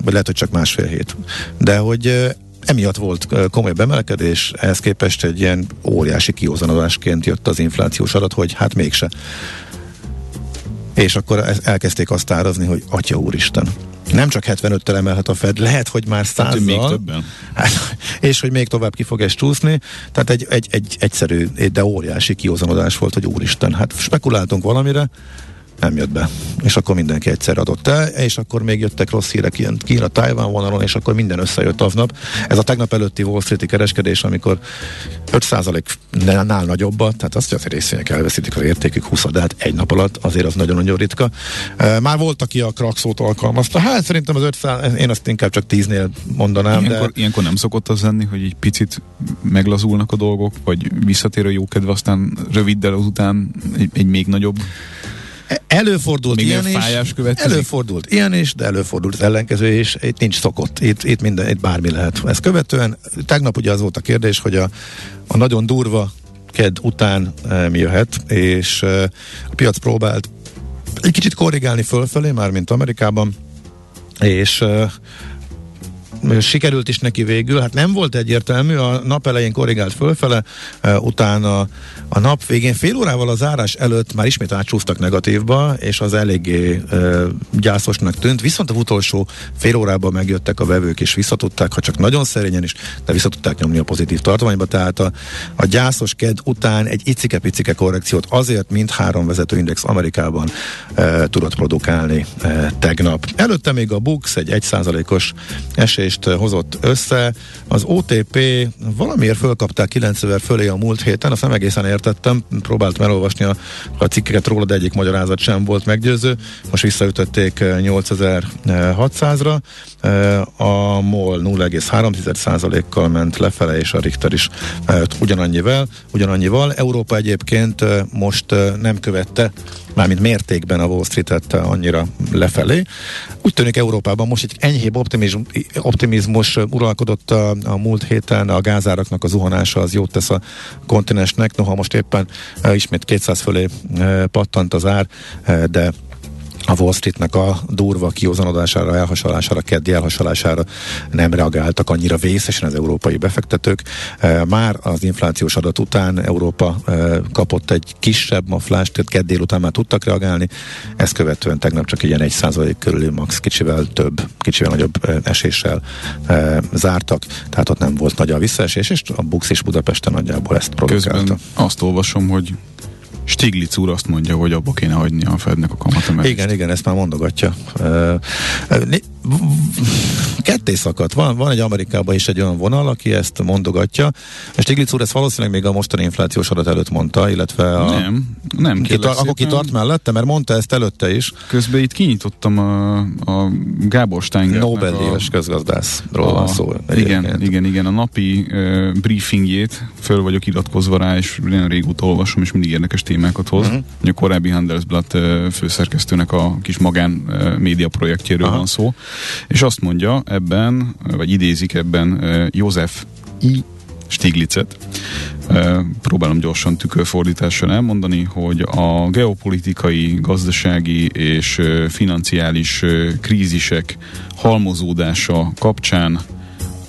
vagy lehet, hogy csak másfél hét. De hogy emiatt volt komoly bemelkedés, ehhez képest egy ilyen óriási kiózanodásként jött az inflációs adat, hogy hát mégse. És akkor elkezdték azt árazni, hogy Atya Úristen, nem csak 75-tel emelhet a Fed, lehet, hogy már 100 hát, még többen. Hát, és hogy még tovább ki fog ezt csúszni. Tehát egy, egy, egy egyszerű, de óriási kiózanodás volt, hogy úristen, hát spekuláltunk valamire, nem jött be. És akkor mindenki egyszer adott el, és akkor még jöttek rossz hírek ilyen Kína, Tájván vonalon, és akkor minden összejött aznap. Ez a tegnap előtti Wall Street-i kereskedés, amikor 5%-nál nagyobbat, tehát azt, hogy az részvények elveszítik az értékük 20 de hát egy nap alatt azért az nagyon-nagyon ritka. Már volt, aki a krakszót alkalmazta. Hát szerintem az 500, én azt inkább csak 10-nél mondanám. Ilyenkor, de... ilyenkor nem szokott az lenni, hogy egy picit meglazulnak a dolgok, vagy visszatér a jókedve, aztán röviddel azután egy, egy még nagyobb Előfordult Még ilyen is. Előfordult ilyen is, de előfordult az ellenkező is. Itt nincs szokott. Itt, itt minden, itt bármi lehet. Ezt követően tegnap ugye az volt a kérdés, hogy a, a nagyon durva ked után e, mi jöhet, és e, a piac próbált egy kicsit korrigálni fölfelé, már mint Amerikában, és e, sikerült is neki végül, hát nem volt egyértelmű, a nap elején korrigált fölfele, utána a nap végén fél órával a zárás előtt már ismét átsúsztak negatívba, és az eléggé gyászosnak tűnt, viszont a utolsó fél órában megjöttek a vevők, és visszatudták, ha csak nagyon szerényen is, de visszatudták nyomni a pozitív tartományba, tehát a, a gyászos ked után egy icike-picike korrekciót azért mindhárom vezetőindex Amerikában e, tudott produkálni e, tegnap. Előtte még a Bux egy 1%-os esést hozott össze, az OTP valamiért fölkapták 90 fölé a múlt héten, azt nem egészen értettem, próbáltam elolvasni a, a cikkeket róla, de egyik magyarázat sem volt meggyőző, most visszaütötték 8600-ra, a MOL 0,3%-kal ment lefele, és a Richter is ugyanannyival, ugyanannyival. Európa egyébként most nem követte mármint mértékben a Wall Street-et annyira lefelé. Úgy tűnik Európában most egy enyhébb optimizmus, optimizmus uralkodott a, a múlt héten, a gázáraknak a zuhanása az jót tesz a kontinensnek, noha most éppen uh, ismét 200 fölé uh, pattant az ár, uh, de a Wall Streetnek a durva kiózanodására, elhasalására, keddi elhasalására nem reagáltak annyira vészesen az európai befektetők. E, már az inflációs adat után Európa e, kapott egy kisebb maflást, tehát kedd délután már tudtak reagálni, ezt követően tegnap csak ilyen egy százalék körüli max kicsivel több, kicsivel nagyobb e, eséssel zártak, tehát ott nem volt nagy a visszaesés, és a Bux és Budapesten nagyjából ezt produkálta. Közben azt olvasom, hogy Stiglitz úr azt mondja, hogy abba kéne hagyni a Fednek a kamatemelést. Igen, igen, ezt már mondogatja. Ketté szakadt. Van, van egy Amerikában is egy olyan vonal, aki ezt mondogatja. És Stiglitz úr ezt valószínűleg még a mostani inflációs adat előtt mondta, illetve a... Nem, nem. Ki tar- akkor ki tart mellette, mert mondta ezt előtte is. Közben itt kinyitottam a, a Gábor Steingert. Nobel-díjas közgazdászról a, van szó. Igen, igen, igen, igen. A napi uh, briefingjét föl vagyok iratkozva rá, és nagyon régóta olvasom, és mindig érdekes témákat hoz. Uh-huh. A korábbi Handelsblatt főszerkesztőnek a kis magán média projektjéről Aha. van szó, és azt mondja ebben, vagy idézik ebben József I. Stiglitzet. Próbálom gyorsan tükörfordítással elmondani, hogy a geopolitikai, gazdasági és financiális krízisek halmozódása kapcsán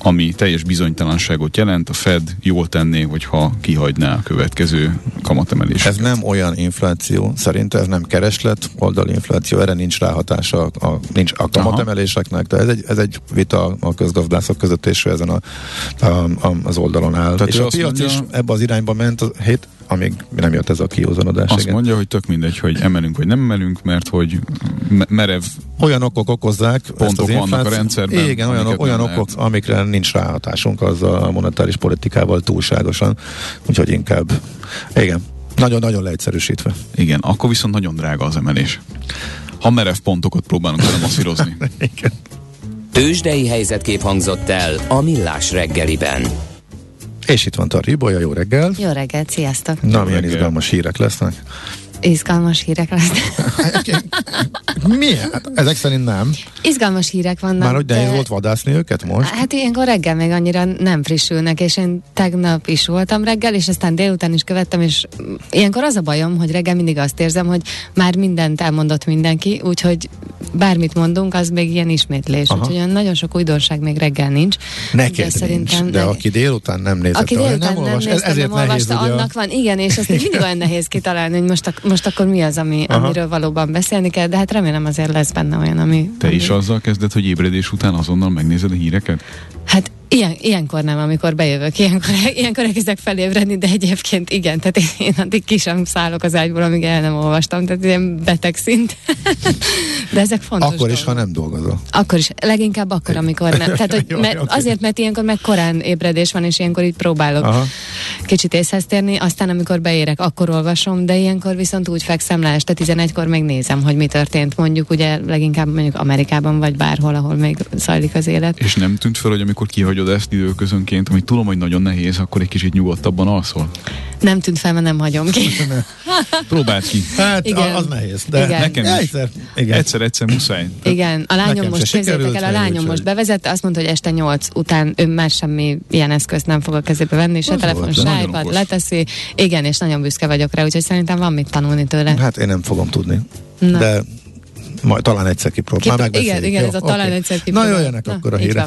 ami teljes bizonytalanságot jelent, a Fed jól tenné, hogyha kihagyná a következő kamatemelést. Ez nem olyan infláció, szerintem ez nem kereslet, oldali infláció, erre nincs ráhatása, a, nincs a kamatemeléseknek, de ez egy, ez egy vita a közgazdászok között, és ezen a, a, a, az oldalon áll. Tehát és a piac mondja, is ebbe az irányba ment a hét, amíg nem jött ez a kiózanodás. Azt igen. mondja, hogy tök mindegy, hogy emelünk vagy nem emelünk, mert hogy merev olyan okok okozzák pontok ezt az vannak a rendszerben. Igen, olyan, olyan okok, lehet. amikre nincs ráhatásunk az a monetáris politikával túlságosan, úgyhogy inkább igen, nagyon-nagyon leegyszerűsítve. Igen, akkor viszont nagyon drága az emelés. Ha merev pontokat próbálunk masszírozni. igen. Tőzsdei helyzetkép hangzott el a Millás reggeliben. És itt van Tarri Bolya, jó reggel! Jó reggel, sziasztok! Na, milyen reggel. izgalmas hírek lesznek? Izgalmas hírek lesznek. Milyen? Hát ezek szerint nem. Izgalmas hírek vannak. Már hogy nehéz de... volt vadászni őket most? Hát ilyenkor reggel még annyira nem frissülnek, és én tegnap is voltam reggel, és aztán délután is követtem, és ilyenkor az a bajom, hogy reggel mindig azt érzem, hogy már mindent elmondott mindenki, úgyhogy bármit mondunk, az még ilyen ismétlés. Aha. Úgyhogy nagyon sok újdonság még reggel nincs. Neked de nincs, szerintem, de, aki délután nem nézett, aki délután nem, nem olvas, nézte, ezért nem olvasta, nehéz, annak van, igen, és azt mindig olyan nehéz kitalálni, hogy most, ak- most akkor mi az, ami, amiről valóban beszélni kell, de hát remélem azért lesz benne olyan, ami... Te ami... is azzal kezded, hogy ébredés után azonnal megnézed a híreket? Hát Ilyen, ilyenkor nem, amikor bejövök, ilyenkor, ilyenkor elkezdek felébredni, de egyébként igen, tehát én, én addig ki sem szállok az ágyból, amíg el nem olvastam, tehát ilyen beteg szint. de ezek fontos Akkor dolgok. is, ha nem dolgozol. Akkor is, leginkább akkor, amikor nem. Tehát, hogy mert, azért, mert ilyenkor meg korán ébredés van, és ilyenkor így próbálok Aha. kicsit észhez térni, aztán amikor beérek, akkor olvasom, de ilyenkor viszont úgy fekszem le, este 11-kor még nézem, hogy mi történt, mondjuk ugye leginkább mondjuk Amerikában, vagy bárhol, ahol még zajlik az élet. És nem tűnt fel, hogy amikor kihagyod hagyod ezt időközönként, amit tudom, hogy nagyon nehéz, akkor egy kicsit nyugodtabban alszol? Nem tűnt fel, mert nem hagyom ki. Próbáld ki. Hát igen. az nehéz. De igen. nekem is. Egyszer, igen. egyszer, egyszer muszáj. Igen, a lányom most, képzeljétek el, a lányom most bevezette, azt mondta, hogy este 8 után ő már semmi ilyen eszközt nem fog a kezébe venni, se telefon, se iPad, leteszi. Igen, és nagyon büszke vagyok rá, úgyhogy szerintem van mit tanulni tőle. Hát én nem fogom tudni. Na. De majd talán egyszer kipróbálom. Kipro- igen, igen, Jó, ez a talán okay. egyszer kipróbálom. Na jöjjenek Na, akkor a hírek.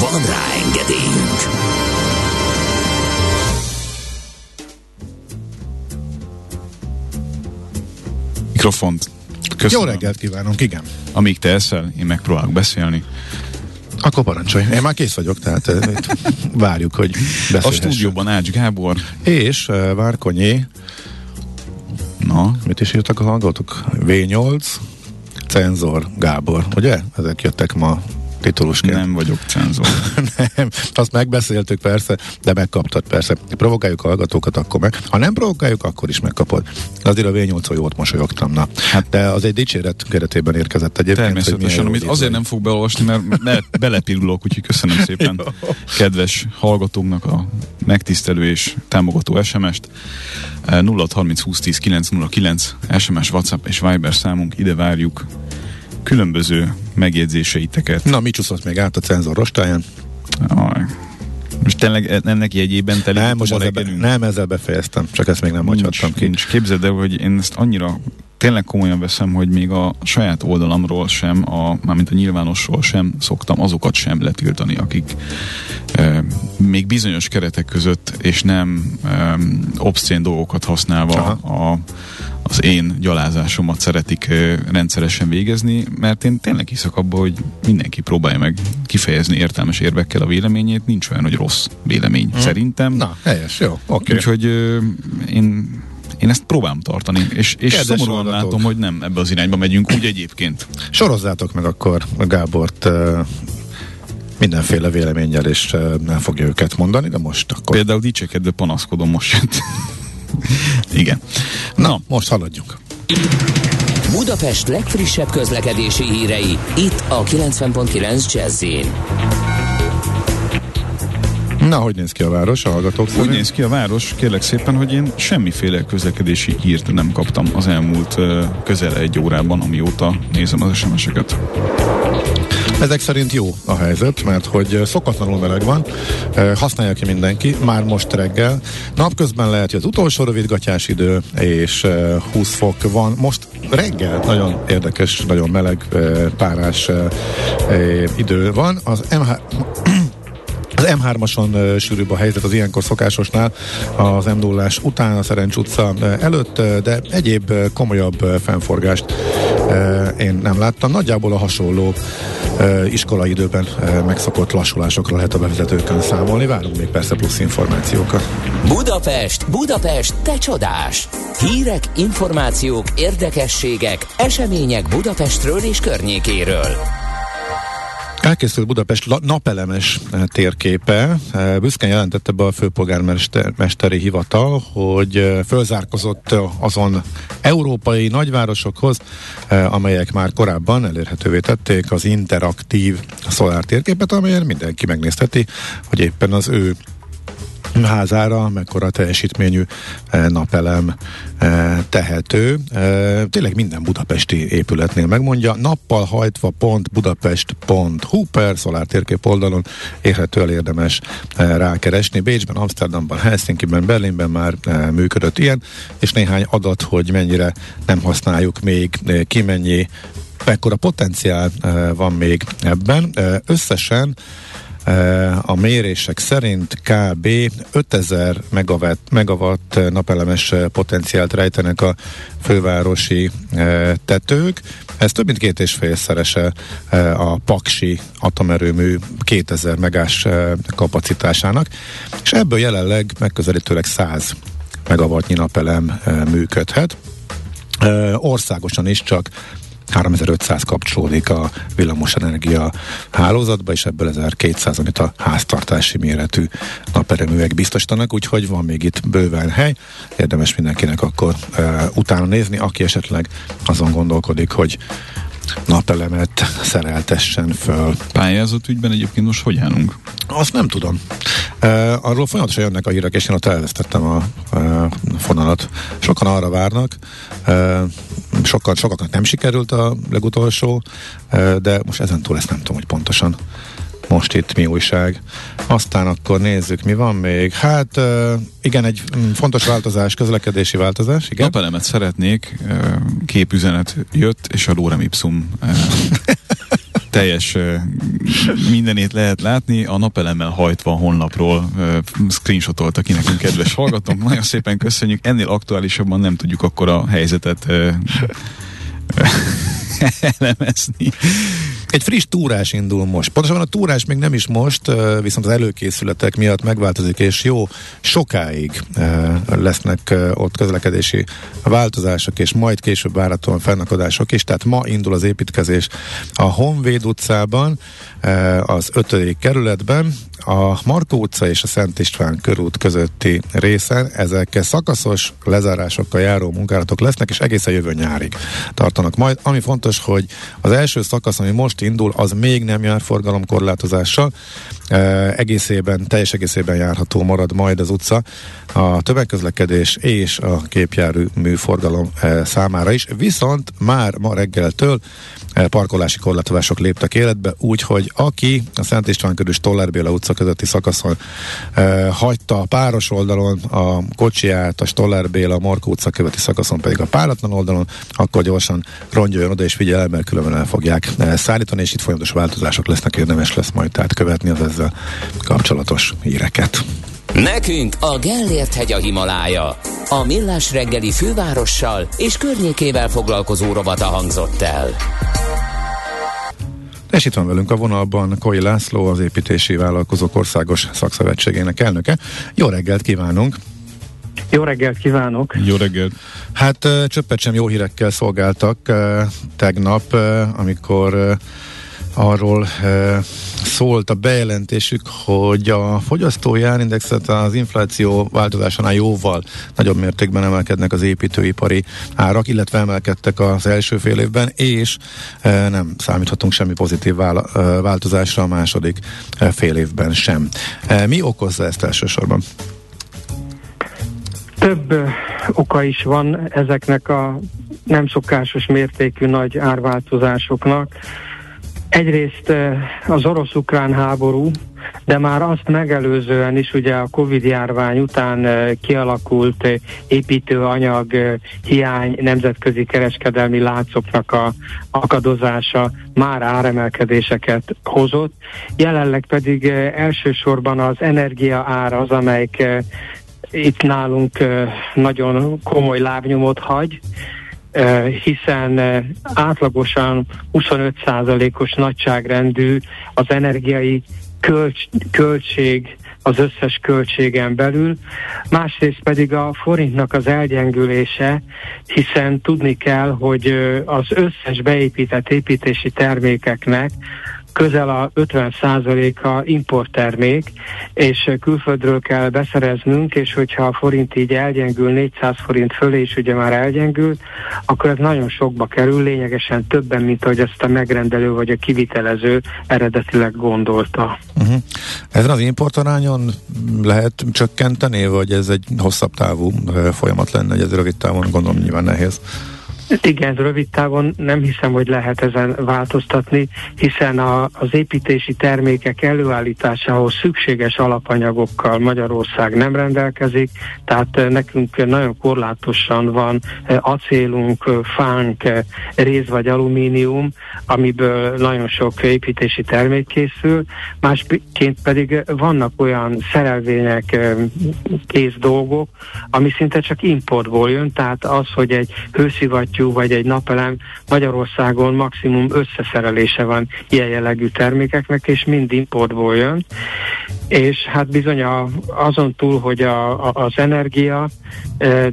Van rá engedélyünk! Mikrofont. Köszönöm. Jó reggelt kívánunk, igen. Amíg te eszel, én megpróbálok beszélni. Akkor parancsolj. Én már kész vagyok, tehát várjuk, hogy beszélhessünk. A stúdióban Ács Gábor. És uh, Várkonyi. Na? Mit is írtak a hallgatók? V8, Cenzor Gábor, ugye? Ezek jöttek ma titulusként. Nem vagyok cenzor. nem, azt megbeszéltük persze, de megkaptad persze. Provokáljuk a hallgatókat, akkor meg. Ha nem provokáljuk, akkor is megkapod. Azért a v 8 jót mosolyogtam. Na. Hát, de az egy dicséret keretében érkezett egyébként. Természetesen, amit azért nem fog beolvasni, mert ne, belepirulok, úgyhogy köszönöm szépen kedves hallgatóknak a megtisztelő és támogató SMS-t. 0630 20 10 909 SMS, WhatsApp és Viber számunk, ide várjuk különböző megjegyzéseiteket. Na, mi csúszott még át a cenzor rostáján? Aj. Most tényleg ennek jegyében telik nem, most ezzel be, nem, ezzel befejeztem, csak ezt még nem mondhattam ki. Nincs. Képzeld el, hogy én ezt annyira tényleg komolyan veszem, hogy még a saját oldalamról sem, a, mármint a nyilvánosról sem szoktam azokat sem letiltani, akik e, még bizonyos keretek között, és nem e, obszcén dolgokat használva a, az én gyalázásomat szeretik rendszeresen végezni, mert én tényleg hiszek abba, hogy mindenki próbálja meg kifejezni értelmes érvekkel a véleményét, nincs olyan, hogy rossz vélemény hmm. szerintem. Na, helyes, jó, oké. Okay. Úgyhogy én én ezt próbálom tartani, és, és szomorúan hallgatók. látom, hogy nem ebbe az irányba megyünk úgy egyébként. Sorozzátok meg akkor a Gábort mindenféle véleménnyel, és nem fogja őket mondani, de most akkor... Például dicsekedve panaszkodom most jött. Igen. Na, Na, most haladjunk. Budapest legfrissebb közlekedési hírei, itt a 90.9 jazz Na, hogy néz ki a város a hallgatók Úgy néz ki a város, kérlek szépen, hogy én semmiféle közlekedési hírt nem kaptam az elmúlt közel egy órában, amióta nézem az SMS-eket. Ezek szerint jó a helyzet, mert hogy szokatlanul meleg van, használja ki mindenki, már most reggel. Napközben lehet, hogy az utolsó rövidgatás idő, és 20 fok van. Most reggel nagyon érdekes, nagyon meleg, párás idő van. Az MH az M3-ason uh, sűrűbb a helyzet az ilyenkor szokásosnál, az m után, a Szerencs utca előtt, de egyéb komolyabb fennforgást én nem láttam. Nagyjából a hasonló iskolai időben megszokott lassulásokra lehet a bevezetőkön számolni. Várunk még persze plusz információkat. Budapest, Budapest, te csodás! Hírek, információk, érdekességek, események Budapestről és környékéről. Elkészült Budapest napelemes eh, térképe. Eh, büszkén jelentette be a főpolgármesteri hivatal, hogy eh, fölzárkozott azon európai nagyvárosokhoz, amelyek már korábban elérhetővé tették az interaktív szolár térképet, amelyen mindenki megnézheti, hogy éppen az ő házára, mekkora teljesítményű eh, napelem eh, tehető. Eh, tényleg minden budapesti épületnél megmondja. Nappal hajtva pont budapest.hu per szolár térkép oldalon érhető el érdemes rákeresni. Bécsben, Amsterdamban, Helsinki-ben, Berlinben már működött ilyen, és néhány adat, hogy mennyire nem használjuk még, ki mennyi mekkora potenciál van még ebben. Összesen a mérések szerint kb. 5000 megawatt, megawatt napelemes potenciált rejtenek a fővárosi tetők. Ez több mint két és félszerese a Paksi atomerőmű 2000 megás kapacitásának, és ebből jelenleg megközelítőleg 100 megawattnyi napelem működhet. Országosan is csak 3500 kapcsolódik a villamosenergia hálózatba, és ebből 1200, amit a háztartási méretű naperőművek biztosítanak, úgyhogy van még itt bőven hely. Érdemes mindenkinek akkor uh, utána nézni, aki esetleg azon gondolkodik, hogy napelemet szereltessen föl. Pályázott ügyben egyébként most hogy állunk? Azt nem tudom. Uh, arról folyamatosan jönnek a hírek, és én ott elvesztettem a uh, fonalat. Sokan arra várnak, uh, sokan, sokaknak nem sikerült a legutolsó, uh, de most ezen túl ezt nem tudom, hogy pontosan most itt mi újság. Aztán akkor nézzük, mi van még. Hát igen, egy mm, fontos változás, közlekedési változás. Igen? Napelemet szeretnék, képüzenet jött, és a Lórem Ipsum teljes mindenét lehet látni, a napelemmel hajtva a honlapról screenshotolta ki nekünk kedves hallgatónk. Nagyon szépen köszönjük, ennél aktuálisabban nem tudjuk akkor a helyzetet elemezni. Egy friss túrás indul most. Pontosan a túrás még nem is most, viszont az előkészületek miatt megváltozik, és jó sokáig lesznek ott közlekedési változások, és majd később várhatóan fennakadások is. Tehát ma indul az építkezés a Honvéd utcában, az 5. kerületben, a Markó utca és a Szent István körút közötti részen. Ezek szakaszos lezárásokkal járó munkálatok lesznek, és egészen jövő nyárig tartanak majd. Ami fontos, hogy az első szakasz, ami most indul, az még nem jár forgalomkorlátozással. E, egészében, teljes egészében járható marad majd az utca a tömegközlekedés és a képjárű műforgalom e, számára is. Viszont már ma reggeltől parkolási korlátozások léptek életbe, úgyhogy aki a Szent István körül és Toller Béla utca közötti szakaszon e, hagyta a páros oldalon a kocsiját, a Stoller Béla, a Markó utca követi szakaszon pedig a páratlan oldalon, akkor gyorsan rongyoljon oda és mert különben el fogják e, szállítani, és itt folyamatos változások lesznek, érdemes lesz majd tehát követni az ezzel kapcsolatos híreket. Nekünk a Gellért hegy a Himalája. A Millás reggeli fővárossal és környékével foglalkozó rovata hangzott el. És itt van velünk a vonalban Koi László, az Építési Vállalkozók Országos Szakszövetségének elnöke. Jó reggelt kívánunk! Jó reggelt kívánok! Jó reggelt! Hát csöppet sem jó hírekkel szolgáltak tegnap, amikor arról szólt a bejelentésük, hogy a fogyasztói árindexet az infláció változásánál jóval nagyobb mértékben emelkednek az építőipari árak, illetve emelkedtek az első fél évben, és nem számíthatunk semmi pozitív vál, változásra a második fél évben sem. Mi okozza ezt elsősorban? Több oka is van ezeknek a nem szokásos mértékű nagy árváltozásoknak. Egyrészt az orosz-ukrán háború, de már azt megelőzően is ugye a Covid járvány után kialakult építőanyag hiány, nemzetközi kereskedelmi láncoknak a akadozása már áremelkedéseket hozott. Jelenleg pedig elsősorban az energia ára az, amelyik itt nálunk nagyon komoly lábnyomot hagy, hiszen átlagosan 25%-os nagyságrendű az energiai költs, költség az összes költségen belül, másrészt pedig a forintnak az elgyengülése, hiszen tudni kell, hogy az összes beépített építési termékeknek közel a 50%-a importtermék, és külföldről kell beszereznünk, és hogyha a forint így elgyengül 400 forint fölé, és ugye már elgyengült, akkor ez nagyon sokba kerül, lényegesen többen, mint ahogy ezt a megrendelő vagy a kivitelező eredetileg gondolta. Uh-huh. Ezen az importarányon lehet csökkenteni, vagy ez egy hosszabb távú folyamat lenne, hogy ez rövid távon gondolom nyilván nehéz? Igen, rövid távon nem hiszem, hogy lehet ezen változtatni, hiszen a, az építési termékek előállításához szükséges alapanyagokkal Magyarország nem rendelkezik, tehát eh, nekünk nagyon korlátosan van acélunk, fánk, réz vagy alumínium, amiből nagyon sok építési termék készül, másként pedig vannak olyan szerelvények, kész dolgok, ami szinte csak importból jön, tehát az, hogy egy hőszivattyú hőszivattyú vagy egy napelem Magyarországon maximum összeszerelése van ilyen jellegű termékeknek, és mind importból jön. És hát bizony a, azon túl, hogy a, a, az energia,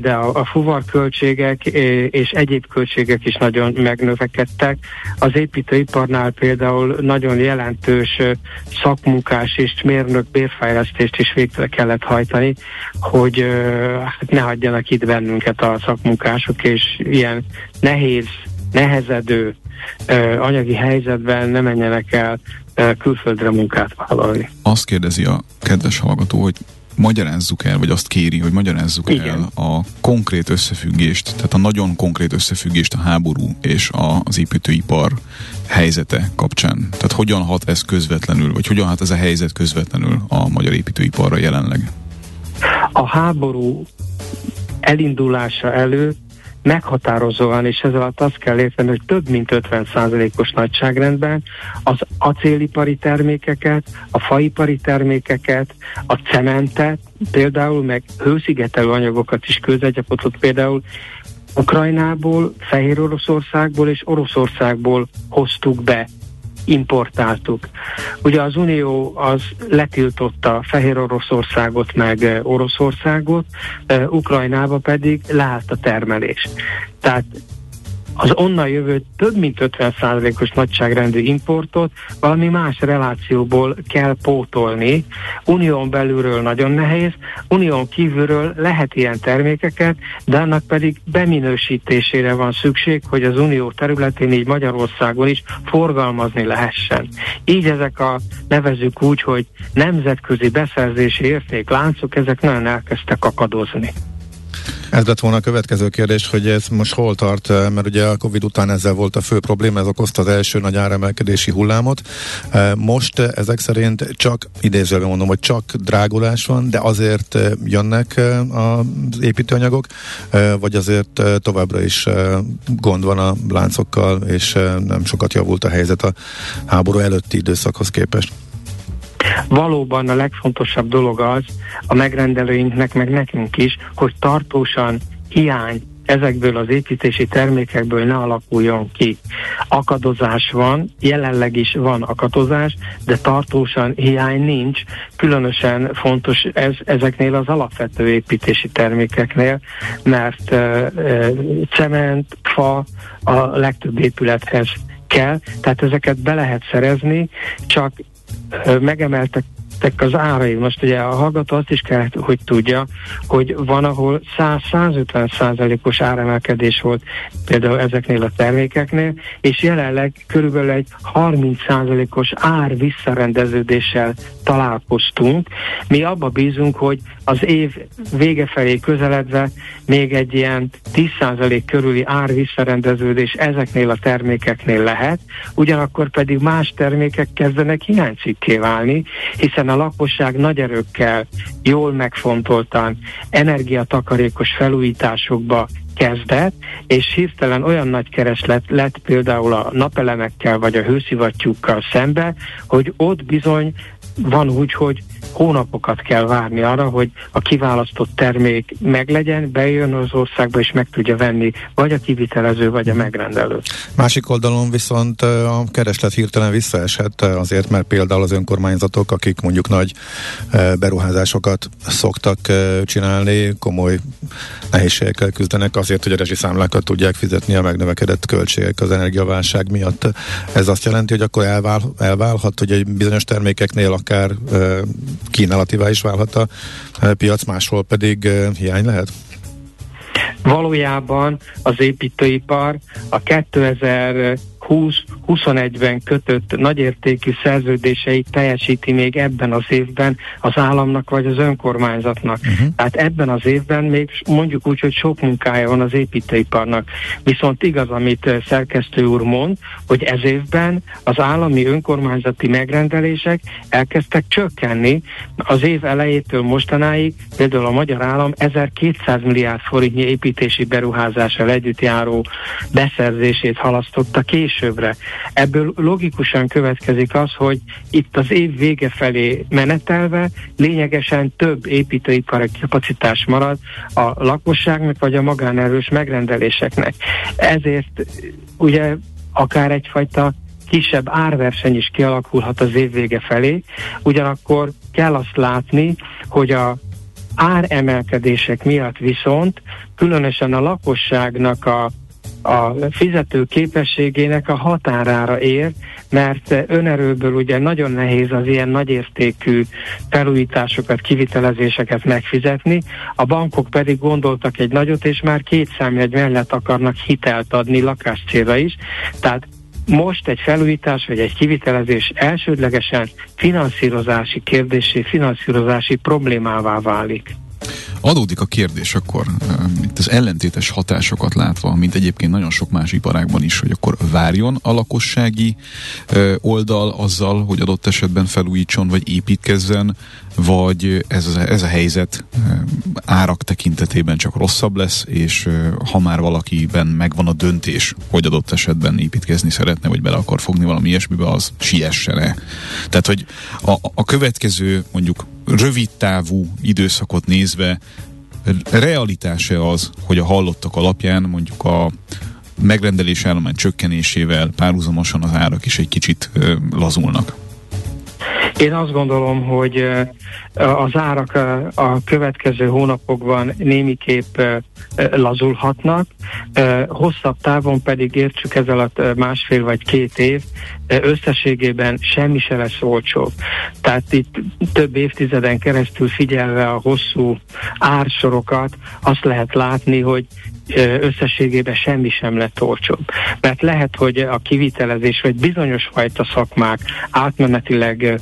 de a, a fuvarköltségek és egyéb költségek is nagyon megnövekedtek. Az építőiparnál például nagyon jelentős szakmunkás és mérnök bérfejlesztést is végre kellett hajtani, hogy hát ne hagyjanak itt bennünket a szakmunkások, és ilyen nehéz, nehezedő anyagi helyzetben ne menjenek el külföldre munkát vállalni. Azt kérdezi a kedves hallgató, hogy magyarázzuk el, vagy azt kéri, hogy magyarázzuk Igen. el a konkrét összefüggést, tehát a nagyon konkrét összefüggést a háború és a, az építőipar helyzete kapcsán. Tehát hogyan hat ez közvetlenül, vagy hogyan hat ez a helyzet közvetlenül a magyar építőiparra jelenleg? A háború elindulása előtt meghatározóan, és ez alatt azt kell érteni, hogy több mint 50%-os nagyságrendben az acélipari termékeket, a faipari termékeket, a cementet, például meg hőszigetelő anyagokat is közegyapotot például Ukrajnából, Fehér Oroszországból és Oroszországból hoztuk be importáltuk. Ugye az Unió az letiltotta Fehér Oroszországot meg Oroszországot, Ukrajnába pedig leállt a termelés. Tehát az onnan jövő több mint 50%-os nagyságrendű importot valami más relációból kell pótolni. Unión belülről nagyon nehéz, unión kívülről lehet ilyen termékeket, de annak pedig beminősítésére van szükség, hogy az unió területén, így Magyarországon is forgalmazni lehessen. Így ezek a nevezük úgy, hogy nemzetközi beszerzési értékláncok, ezek nagyon elkezdtek akadozni. Ez lett volna a következő kérdés, hogy ez most hol tart, eh, mert ugye a Covid után ezzel volt a fő probléma, ez okozta az első nagy áremelkedési hullámot. Eh, most eh, ezek szerint csak, idézőben mondom, hogy csak drágulás van, de azért jönnek az építőanyagok, vagy azért továbbra is gond van a láncokkal, és nem sokat javult a helyzet a háború előtti időszakhoz képest. Valóban a legfontosabb dolog az, a megrendelőinknek, meg nekünk is, hogy tartósan hiány ezekből az építési termékekből ne alakuljon ki. Akadozás van, jelenleg is van akadozás, de tartósan hiány nincs. Különösen fontos ez ezeknél az alapvető építési termékeknél, mert uh, uh, cement, fa a legtöbb épülethez kell, tehát ezeket be lehet szerezni, csak megemeltek az árai. Most ugye a hallgató azt is kell, hogy tudja, hogy van, ahol 100-150 százalékos áremelkedés volt például ezeknél a termékeknél, és jelenleg körülbelül egy 30 százalékos ár visszarendeződéssel találkoztunk. Mi abba bízunk, hogy az év vége felé közeledve még egy ilyen 10% körüli ár visszarendeződés ezeknél a termékeknél lehet, ugyanakkor pedig más termékek kezdenek hiánycikké válni, hiszen a lakosság nagy erőkkel, jól megfontoltan, energiatakarékos felújításokba kezdett, és hirtelen olyan nagy kereslet lett például a napelemekkel vagy a hőszivattyúkkal szembe, hogy ott bizony van úgy, hogy hónapokat kell várni arra, hogy a kiválasztott termék meglegyen, bejön az országba és meg tudja venni vagy a kivitelező, vagy a megrendelő. Másik oldalon viszont a kereslet hirtelen visszaesett azért, mert például az önkormányzatok, akik mondjuk nagy beruházásokat szoktak csinálni, komoly nehézségekkel küzdenek azért, hogy a rezsiszámlákat tudják fizetni a megnövekedett költségek az energiaválság miatt. Ez azt jelenti, hogy akkor elvál, elválhat, hogy egy bizonyos termékeknél akár kínálatívá is válhat a piac, máshol pedig hiány lehet? Valójában az építőipar a 2000 20-21-ben kötött nagyértékű szerződéseit teljesíti még ebben az évben az államnak vagy az önkormányzatnak. Uh-huh. Tehát ebben az évben még mondjuk úgy, hogy sok munkája van az építőiparnak. Viszont igaz, amit szerkesztő úr mond, hogy ez évben az állami önkormányzati megrendelések elkezdtek csökkenni. Az év elejétől mostanáig például a magyar állam 1200 milliárd forintnyi építési beruházással együtt járó beszerzését halasztotta később későbbre. Ebből logikusan következik az, hogy itt az év vége felé menetelve lényegesen több építőipari kapacitás marad a lakosságnak vagy a magánerős megrendeléseknek. Ezért ugye akár egyfajta kisebb árverseny is kialakulhat az év vége felé, ugyanakkor kell azt látni, hogy a áremelkedések miatt viszont különösen a lakosságnak a a fizető képességének a határára ér, mert önerőből ugye nagyon nehéz az ilyen nagyértékű felújításokat, kivitelezéseket megfizetni, a bankok pedig gondoltak egy nagyot, és már két számjegy mellett akarnak hitelt adni lakáscélra is, tehát most egy felújítás vagy egy kivitelezés elsődlegesen finanszírozási kérdésé, finanszírozási problémává válik. Adódik a kérdés akkor, itt az ellentétes hatásokat látva, mint egyébként nagyon sok más iparágban is, hogy akkor várjon a lakossági oldal azzal, hogy adott esetben felújítson, vagy építkezzen, vagy ez, a, ez a helyzet árak tekintetében csak rosszabb lesz, és ha már valakiben megvan a döntés, hogy adott esetben építkezni szeretne, vagy bele akar fogni valami ilyesmibe, az siessene. Tehát, hogy a, a következő mondjuk rövid távú időszakot nézve realitása az, hogy a hallottak alapján mondjuk a megrendelés állomány csökkenésével párhuzamosan az árak is egy kicsit ö, lazulnak? Én azt gondolom, hogy az árak a következő hónapokban némiképp lazulhatnak, hosszabb távon pedig értsük ez alatt másfél vagy két év, összességében semmi se lesz olcsóbb. Tehát itt több évtizeden keresztül figyelve a hosszú ársorokat, azt lehet látni, hogy összességében semmi sem lett olcsóbb. Mert lehet, hogy a kivitelezés vagy bizonyos fajta szakmák átmenetileg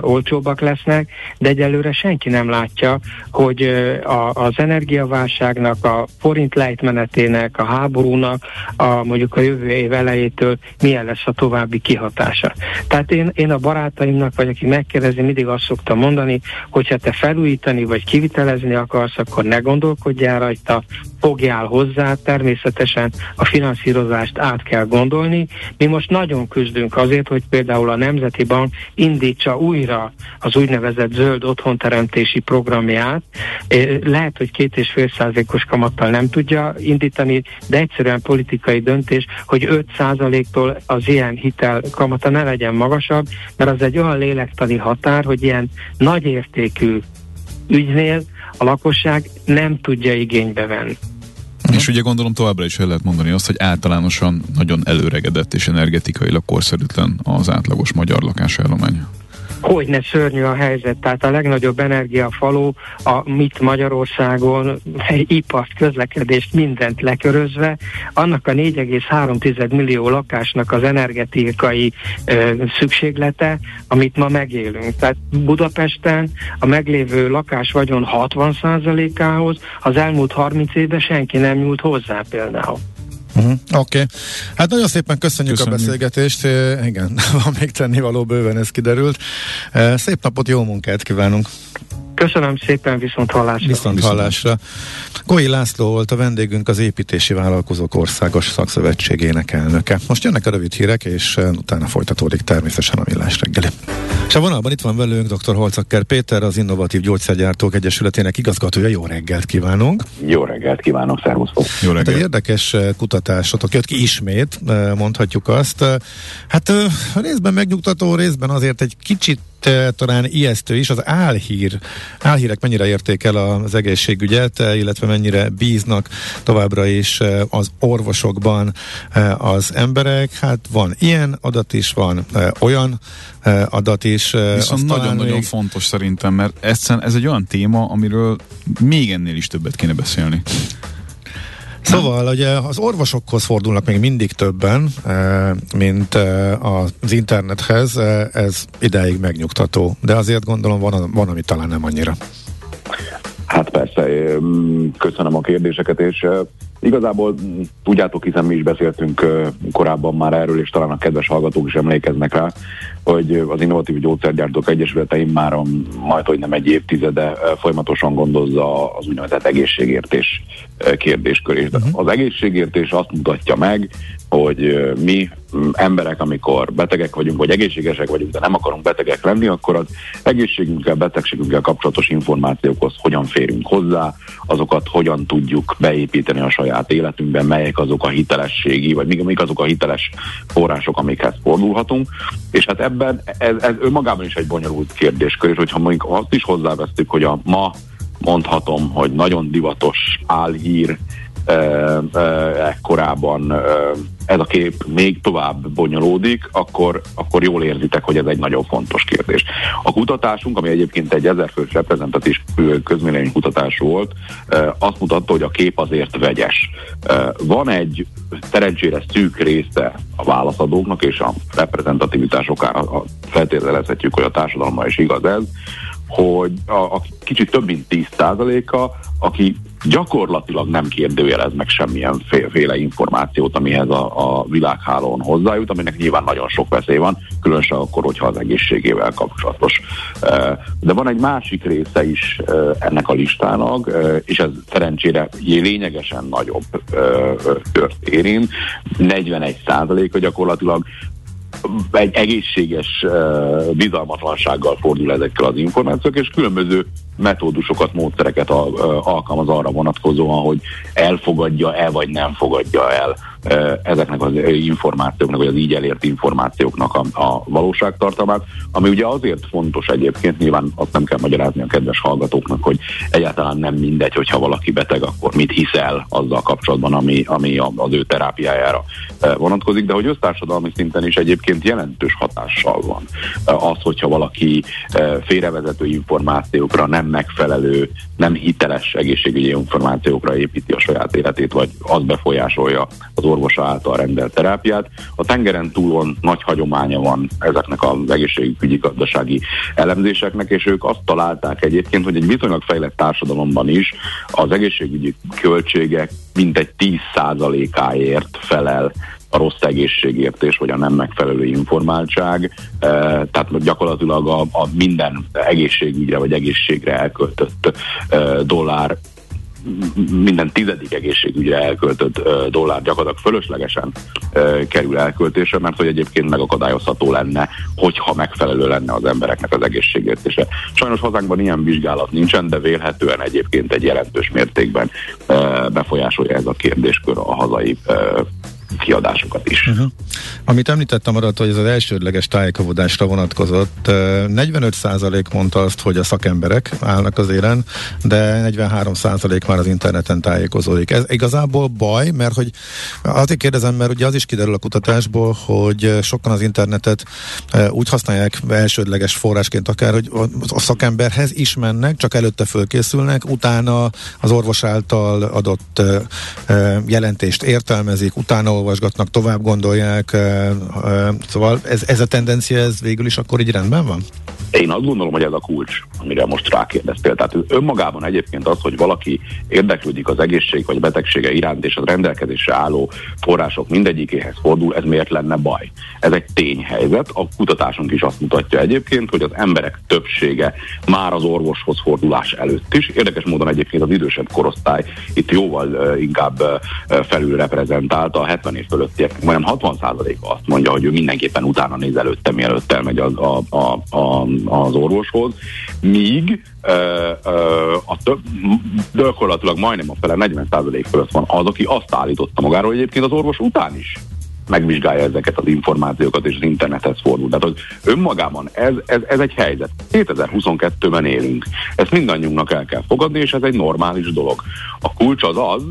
olcsóbbak lesznek, de egyelőre senki nem látja, hogy a, az energiaválságnak, a forint lejtmenetének, a háborúnak, a, mondjuk a jövő év elejétől milyen lesz a további kihatása. Tehát én, én a barátaimnak, vagy aki megkérdezi, mindig azt szoktam mondani, hogyha te felújítani vagy kivitelezni akarsz, akkor ne gondolkodjál rajta, fogjál hozzá, természetesen a finanszírozást át kell gondolni. Mi most nagyon küzdünk azért, hogy például a Nemzeti Bank indítsa újra az úgynevezett zöld otthonteremtési programját. Lehet, hogy két és fél százalékos kamattal nem tudja indítani, de egyszerűen politikai döntés, hogy 5 százaléktól az ilyen hitel kamata ne legyen magasabb, mert az egy olyan lélektani határ, hogy ilyen nagyértékű ügynél a lakosság nem tudja igénybe venni. És ugye gondolom továbbra is el lehet mondani azt, hogy általánosan nagyon előregedett és energetikailag korszerűtlen az átlagos magyar lakásállomány hogy ne szörnyű a helyzet. Tehát a legnagyobb energiafaló, a mit Magyarországon, ipart, közlekedést, mindent lekörözve, annak a 4,3 millió lakásnak az energetikai ö, szükséglete, amit ma megélünk. Tehát Budapesten a meglévő lakás vagyon 60%-ához az elmúlt 30 évben senki nem nyúlt hozzá például. Uh-huh, Oké. Okay. Hát nagyon szépen köszönjük, köszönjük. a beszélgetést. E, igen, van még tennivaló bőven, ez kiderült. E, szép napot, jó munkát kívánunk! Köszönöm szépen, viszont hallásra. Viszont hallásra. Goi László volt a vendégünk, az Építési Vállalkozók Országos Szakszövetségének elnöke. Most jönnek a rövid hírek, és utána folytatódik természetesen a millás reggeli. És a vonalban itt van velünk dr. Holcakker Péter, az Innovatív Gyógyszergyártók Egyesületének igazgatója. Jó reggelt kívánunk! Jó reggelt kívánok, szervusztok! Jó reggelt! Hát egy érdekes kutatásotok jött ki ismét, mondhatjuk azt. Hát részben megnyugtató, részben azért egy kicsit talán ijesztő is, az álhír, álhírek mennyire érték el az egészségügyet, illetve mennyire bíznak továbbra is az orvosokban az emberek. Hát van ilyen adat is, van olyan adat is. Viszont nagyon-nagyon még... fontos szerintem, mert ez egy olyan téma, amiről még ennél is többet kéne beszélni. Szóval ugye az orvosokhoz fordulnak még mindig többen, eh, mint eh, az internethez, eh, ez ideig megnyugtató, de azért gondolom van, van ami talán nem annyira. Persze, köszönöm a kérdéseket, és igazából tudjátok, hiszen mi is beszéltünk korábban már erről, és talán a kedves hallgatók is emlékeznek rá, hogy az Innovatív Gyógyszergyártók Egyesületeim már majd, hogy nem egy évtizede folyamatosan gondozza az úgynevezett egészségértés kérdéskörét. Uh-huh. Az egészségértés azt mutatja meg, hogy mi emberek, amikor betegek vagyunk, vagy egészségesek vagyunk, de nem akarunk betegek lenni, akkor az egészségünkkel, betegségünkkel kapcsolatos információkhoz hogyan férünk hozzá, azokat hogyan tudjuk beépíteni a saját életünkben, melyek azok a hitelességi, vagy mik, azok a hiteles források, amikhez fordulhatunk. És hát ebben ez, ez önmagában is egy bonyolult kérdéskör, és hogyha mondjuk azt is hozzávesztük, hogy a ma mondhatom, hogy nagyon divatos álhír, ekkorában ez a kép még tovább bonyolódik, akkor, akkor jól érzitek, hogy ez egy nagyon fontos kérdés. A kutatásunk, ami egyébként egy ezerfős reprezentatív közmélemény kutatás volt, azt mutatta, hogy a kép azért vegyes. Van egy szerencsére szűk része a válaszadóknak, és a reprezentativitásokára feltételezhetjük, hogy a társadalommal is igaz ez, hogy a, a kicsit több mint 10%-a, aki gyakorlatilag nem kérdőjelez meg semmilyen féle információt, amihez a, a világhálón hozzájut, aminek nyilván nagyon sok veszély van, különösen akkor, hogyha az egészségével kapcsolatos. De van egy másik része is ennek a listának, és ez szerencsére lényegesen nagyobb tört érint. 41 százaléka gyakorlatilag egy egészséges uh, bizalmatlansággal fordul ezekkel az információk, és különböző metódusokat, módszereket alkalmaz arra vonatkozóan, hogy elfogadja-e vagy nem fogadja el ezeknek az információknak, vagy az így elért információknak a, a valóságtartalmát, ami ugye azért fontos egyébként, nyilván azt nem kell magyarázni a kedves hallgatóknak, hogy egyáltalán nem mindegy, hogyha valaki beteg, akkor mit hiszel azzal kapcsolatban, ami, ami az ő terápiájára vonatkozik, de hogy össztársadalmi szinten is egyébként jelentős hatással van az, hogyha valaki félrevezető információkra, nem megfelelő, nem hiteles egészségügyi információkra építi a saját életét, vagy az befolyásolja az orvosa által rendelt terápiát. A tengeren túlon nagy hagyománya van ezeknek az egészségügyi gazdasági elemzéseknek, és ők azt találták egyébként, hogy egy viszonylag fejlett társadalomban is az egészségügyi költségek mintegy 10%-áért felel a rossz egészségértés, vagy a nem megfelelő informáltság. Tehát gyakorlatilag a, a minden egészségügyre vagy egészségre elköltött dollár minden tizedik egészségügyre elköltött dollár gyakorlatilag fölöslegesen kerül elköltésre, mert hogy egyébként megakadályozható lenne, hogyha megfelelő lenne az embereknek az egészségértése. Sajnos hazánkban ilyen vizsgálat nincsen, de vélhetően egyébként egy jelentős mértékben befolyásolja ez a kérdéskör a hazai kiadásokat is. Uh-huh. Amit említettem arra, hogy ez az elsődleges tájékozódásra vonatkozott, 45% mondta azt, hogy a szakemberek állnak az élen, de 43% már az interneten tájékozódik. Ez igazából baj, mert hogy azért kérdezem, mert ugye az is kiderül a kutatásból, hogy sokan az internetet úgy használják elsődleges forrásként akár, hogy a szakemberhez is mennek, csak előtte fölkészülnek, utána az orvos által adott jelentést értelmezik, utána olvasgatnak, tovább gondolják, szóval ez, ez a tendencia, ez végül is akkor így rendben van? Én azt gondolom, hogy ez a kulcs, amire most rákérdeztél. Tehát önmagában egyébként az, hogy valaki érdeklődik az egészség vagy betegsége iránt, és az rendelkezésre álló források mindegyikéhez fordul, ez miért lenne baj? Ez egy tényhelyzet. A kutatásunk is azt mutatja egyébként, hogy az emberek többsége már az orvoshoz fordulás előtt is. Érdekes módon egyébként az idősebb korosztály itt jóval uh, inkább uh, felül reprezentálta, a 70 év fölöttiek, majdnem 60%-a azt mondja, hogy ő mindenképpen utána néz előtte, mielőtt elmegy az, a, a, a, az orvoshoz, míg a több, gyakorlatilag majdnem a fele 40% fölött van az, aki azt állította magáról, hogy egyébként az orvos után is megvizsgálja ezeket az információkat, és az internethez fordul. Tehát, hogy önmagában ez, ez, ez egy helyzet. 2022-ben élünk. Ezt mindannyiunknak el kell fogadni, és ez egy normális dolog. A kulcs az az,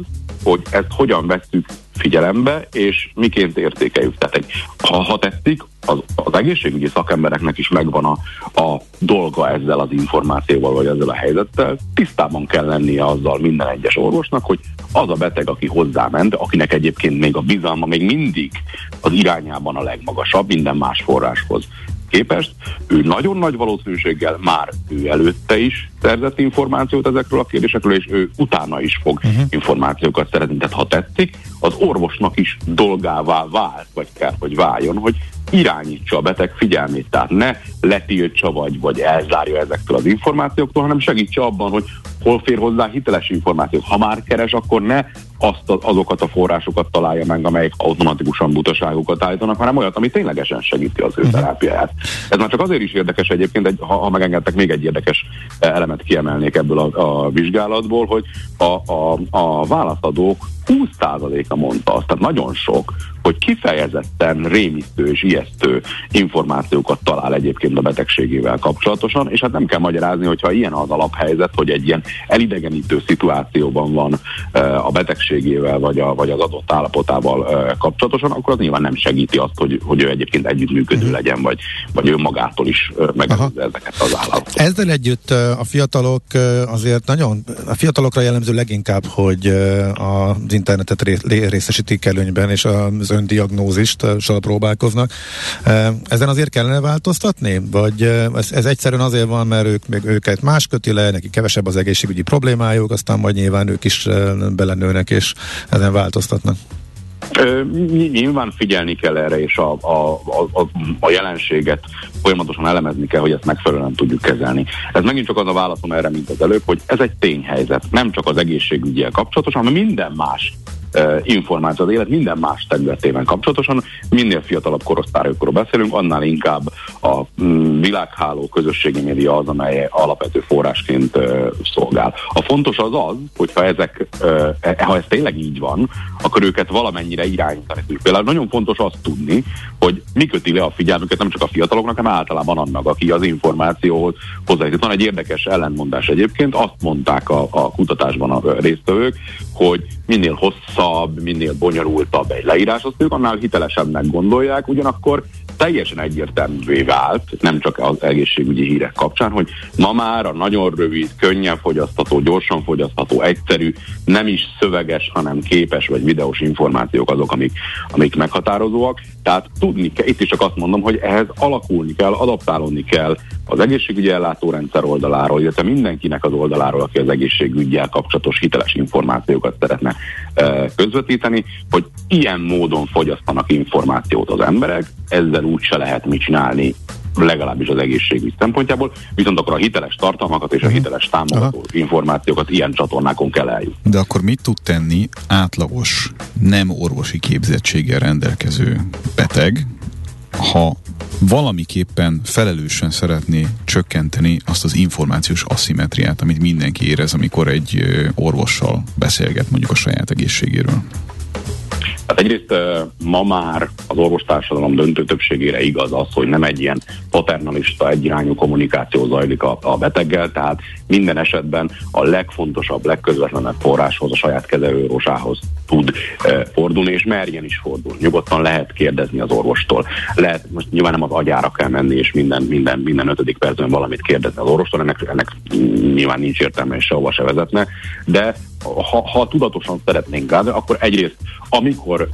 hogy ezt hogyan vesszük figyelembe, és miként értékeljük. Tehát egy, ha, ha tetszik, az, az egészségügyi szakembereknek is megvan a, a dolga ezzel az információval, vagy ezzel a helyzettel. Tisztában kell lennie azzal minden egyes orvosnak, hogy az a beteg, aki hozzáment, akinek egyébként még a bizalma még mindig az irányában a legmagasabb minden más forráshoz képest, ő nagyon nagy valószínűséggel már ő előtte is szerzett információt ezekről a kérdésekről, és ő utána is fog uh-huh. információkat szerezni. Tehát ha tetszik, az orvosnak is dolgává vált, vagy kell, hogy váljon, hogy irányítsa a beteg figyelmét, tehát ne letiltsa vagy, vagy elzárja ezektől az információktól, hanem segítse abban, hogy hol fér hozzá hiteles információ. Ha már keres, akkor ne azt azokat a forrásokat találja meg, amelyek automatikusan butaságokat állítanak, hanem olyat, ami ténylegesen segíti az ő uh-huh. terápiáját. Ez már csak azért is érdekes egyébként, egy, ha, ha megengedtek, még egy érdekes elemet kiemelnék ebből a, a vizsgálatból, hogy a, a, a válaszadók 20%-a mondta azt, tehát nagyon sok, hogy kifejezetten rémisztő és ijesztő információkat talál egyébként a betegségével kapcsolatosan, és hát nem kell magyarázni, hogyha ilyen az alaphelyzet, hogy egy ilyen elidegenítő szituációban van a betegségével vagy, a, vagy az adott állapotával kapcsolatosan, akkor az nyilván nem segíti azt, hogy, hogy ő egyébként együttműködő uh-huh. legyen, vagy, vagy ő magától is megelőzze ezeket az állapotokat. Ezzel együtt a fiatalok azért nagyon, a fiatalokra jellemző leginkább, hogy az internetet részesítik előnyben, és az öndiagnózist próbálkoznak. Ezen azért kellene változtatni? Vagy ez, ez egyszerűen azért van, mert ők, még őket más köti le, neki kevesebb az egészségügyi problémájuk, aztán majd nyilván ők is belenőnek, és ezen változtatnak? Nyilván figyelni kell erre, és a, a, a, a jelenséget folyamatosan elemezni kell, hogy ezt megfelelően tudjuk kezelni. Ez megint csak az a válaszom erre, mint az előbb, hogy ez egy tényhelyzet, nem csak az egészségügyel kapcsolatosan, hanem minden más információ az élet minden más területében kapcsolatosan. Minél fiatalabb korosztályokról beszélünk, annál inkább a mm, világháló közösségi média az, amely alapvető forrásként szolgál. A fontos az az, hogyha ezek, e, ha ez tényleg így van, akkor őket valamennyire irányítani tudjuk. Például nagyon fontos azt tudni, hogy mi köti le a figyelmüket nem csak a fiataloknak, hanem általában annak, aki az információhoz hozzájut. Van egy érdekes ellentmondás egyébként, azt mondták a, a kutatásban a résztvevők, hogy minél hosszabb, minél bonyolultabb egy leírás, azt ők annál hitelesebbnek gondolják, ugyanakkor teljesen egyértelművé vált, nem csak az egészségügyi hírek kapcsán, hogy ma már a nagyon rövid, könnyen fogyasztható, gyorsan fogyasztható, egyszerű, nem is szöveges, hanem képes vagy videós információk azok, amik, amik meghatározóak. Tehát tudni kell, itt is csak azt mondom, hogy ehhez alakulni kell, adaptálódni kell az egészségügyi ellátórendszer oldaláról, illetve mindenkinek az oldaláról, aki az egészségügyel kapcsolatos hiteles információkat szeretne e, közvetíteni, hogy ilyen módon fogyasztanak információt az emberek, ezzel úgy se lehet mit csinálni legalábbis az egészségügy szempontjából, viszont akkor a hiteles tartalmakat és a mhm. hiteles támogató Aha. információkat ilyen csatornákon kell eljutni. De akkor mit tud tenni átlagos, nem orvosi képzettséggel rendelkező beteg, ha valamiképpen felelősen szeretné csökkenteni azt az információs aszimetriát, amit mindenki érez, amikor egy orvossal beszélget mondjuk a saját egészségéről. Hát egyrészt ma már az orvostársadalom döntő többségére igaz az, hogy nem egy ilyen paternalista, egyirányú kommunikáció zajlik a, a beteggel, tehát minden esetben a legfontosabb, legközvetlenebb forráshoz, a saját kezelőorvosához tud e, fordulni, és merjen is fordulni. Nyugodtan lehet kérdezni az orvostól. Lehet, most nyilván nem az agyára kell menni, és minden, minden, minden ötödik percben valamit kérdezni az orvostól, ennek, ennek nyilván nincs értelme, és sehova se vezetne, de ha, ha tudatosan szeretnénk gázolni, akkor egyrészt, amikor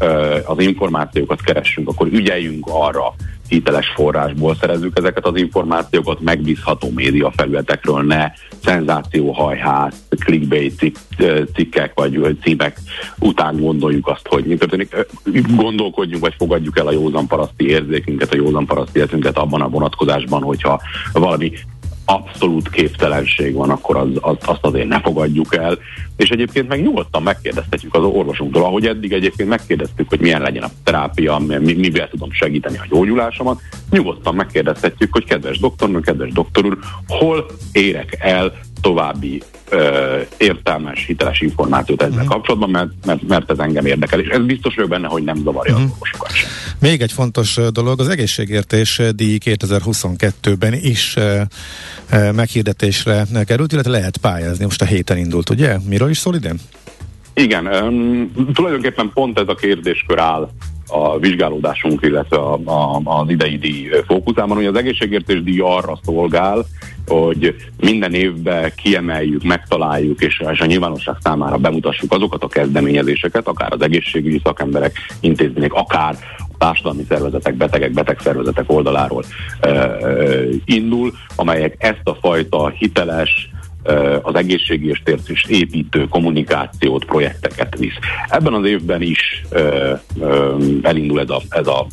az információkat keressünk, akkor ügyeljünk arra, hiteles forrásból szerezzük ezeket az információkat, megbízható média felületekről, ne szenzációhajház, clickbait cik, cikkek vagy címek után gondoljuk azt, hogy mi történik. Gondolkodjunk vagy fogadjuk el a józan paraszti érzékünket, a józan paraszti életünket abban a vonatkozásban, hogyha valami abszolút képtelenség van, akkor az, az, azt azért ne fogadjuk el. És egyébként meg nyugodtan megkérdeztetjük az orvosunktól, ahogy eddig egyébként megkérdeztük, hogy milyen legyen a terápia, mi, mivel tudom segíteni a gyógyulásomat, nyugodtan megkérdeztetjük, hogy kedves doktornő, kedves doktor úr, hol érek el további ö, értelmes, hiteles információt ezzel uh-huh. kapcsolatban, mert, mert, mert ez engem érdekel, és ez biztos vagyok benne, hogy nem zavarja uh-huh. az orvosokat sem. Még egy fontos dolog, az egészségértés díj 2022-ben is e, e, meghirdetésre került, illetve lehet pályázni, most a héten indult, ugye? Miről is szól idén? Igen, um, tulajdonképpen pont ez a kérdéskör áll a vizsgálódásunk, illetve a, a, az idei díj fókuszában, hogy az egészségértés díj arra szolgál, hogy minden évben kiemeljük, megtaláljuk, és, és a nyilvánosság számára bemutassuk azokat a kezdeményezéseket, akár az egészségügyi szakemberek, intézmények, akár társadalmi szervezetek, betegek, betegszervezetek oldaláról ö, ö, indul, amelyek ezt a fajta hiteles, az egészségért és építő kommunikációt, projekteket visz. Ebben az évben is elindul ez a, ez a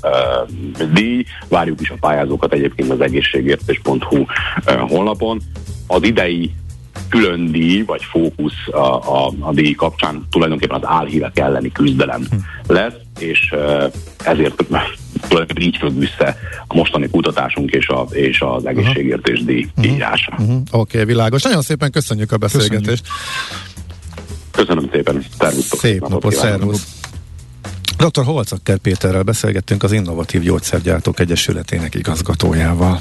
díj, várjuk is a pályázókat egyébként az egészségértés.hu honlapon. Az idei külön díj, vagy fókusz a, a, a díj kapcsán tulajdonképpen az álhírek elleni küzdelem hm. lesz, és ezért tulajdonképpen így függ vissza a mostani kutatásunk és, a, és az egészségértés díj uh-huh. írása. Uh-huh. Oké, okay, világos. Nagyon szépen köszönjük a beszélgetést. Köszönöm, köszönöm szépen. Szervusztok. Szép napot, napot szervusz. Dr. Holcakker Péterrel beszélgettünk az Innovatív Gyógyszergyártók Egyesületének igazgatójával.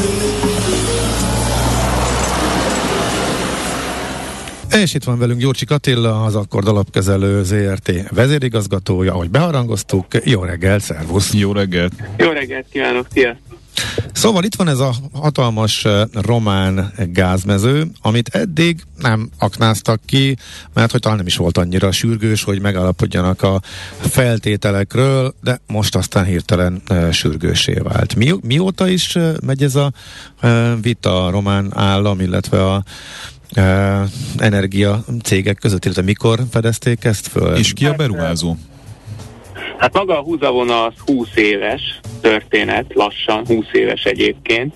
És itt van velünk Gyurcsik Attila, az Akkord Alapkezelő ZRT vezérigazgatója, ahogy beharangoztuk. Jó reggelt, szervusz! Jó reggelt! Jó reggelt kívánok, szia! Szóval itt van ez a hatalmas román gázmező, amit eddig nem aknáztak ki, mert hogy talán nem is volt annyira sürgős, hogy megalapodjanak a feltételekről, de most aztán hirtelen sürgősé vált. Mi, mióta is megy ez a vita a román állam, illetve a energia cégek között, illetve mikor fedezték ezt föl? És ki a beruházó? Hát maga a húzavona az 20 éves történet, lassan 20 éves egyébként.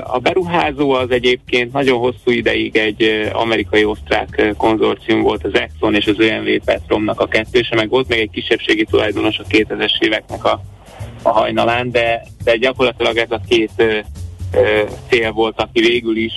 A beruházó az egyébként nagyon hosszú ideig egy amerikai-osztrák konzorcium volt, az Exxon és az OMV Petromnak a kettőse, meg volt még egy kisebbségi tulajdonos a 2000-es éveknek a, a hajnalán, de, de gyakorlatilag ez a két cél volt, aki végül is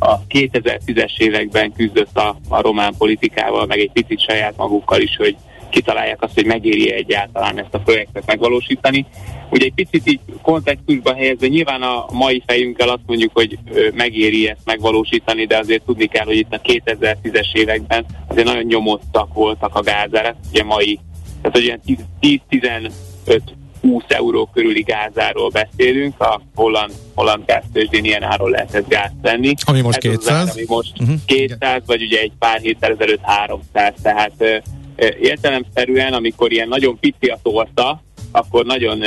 a 2010-es években küzdött a, a román politikával, meg egy picit saját magukkal is, hogy kitalálják azt, hogy megéri egyáltalán ezt a projektet megvalósítani. Ugye egy picit így kontextusba helyezve, nyilván a mai fejünkkel azt mondjuk, hogy megéri ezt megvalósítani, de azért tudni kell, hogy itt a 2010-es években azért nagyon nyomottak voltak a gázárak, ugye mai, tehát olyan 10-15 20 euró körüli gázáról beszélünk, a holland, holland gáztőzsdén ilyen áron lehetett gáz venni. Ami most Ez 200? Az ami most uh-huh. 200, vagy ugye egy pár héttel ezelőtt 300, tehát ö, értelemszerűen, amikor ilyen nagyon pici a torta, akkor nagyon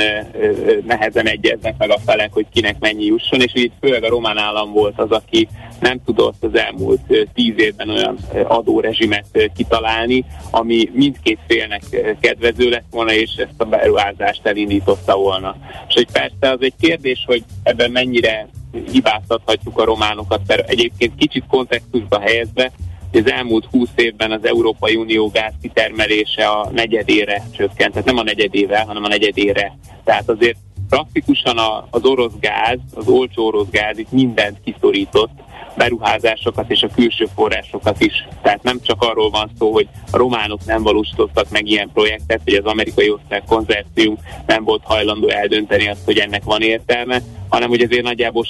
nehezen egyeznek meg a felek, hogy kinek mennyi jusson, és itt főleg a román állam volt az, aki nem tudott az elmúlt tíz évben olyan adórezsimet kitalálni, ami mindkét félnek kedvező lett volna, és ezt a beruházást elindította volna. És hogy persze az egy kérdés, hogy ebben mennyire hibáztathatjuk a románokat, mert egyébként kicsit kontextusba helyezve, az elmúlt 20 évben az Európai Unió gázkitermelése a negyedére csökkent, tehát nem a negyedével, hanem a negyedére. Tehát azért praktikusan az orosz gáz, az olcsó orosz gáz itt mindent kiszorított, beruházásokat és a külső forrásokat is. Tehát nem csak arról van szó, hogy a románok nem valósítottak meg ilyen projektet, hogy az amerikai osztrák konzercium nem volt hajlandó eldönteni azt, hogy ennek van értelme, hanem hogy azért nagyjából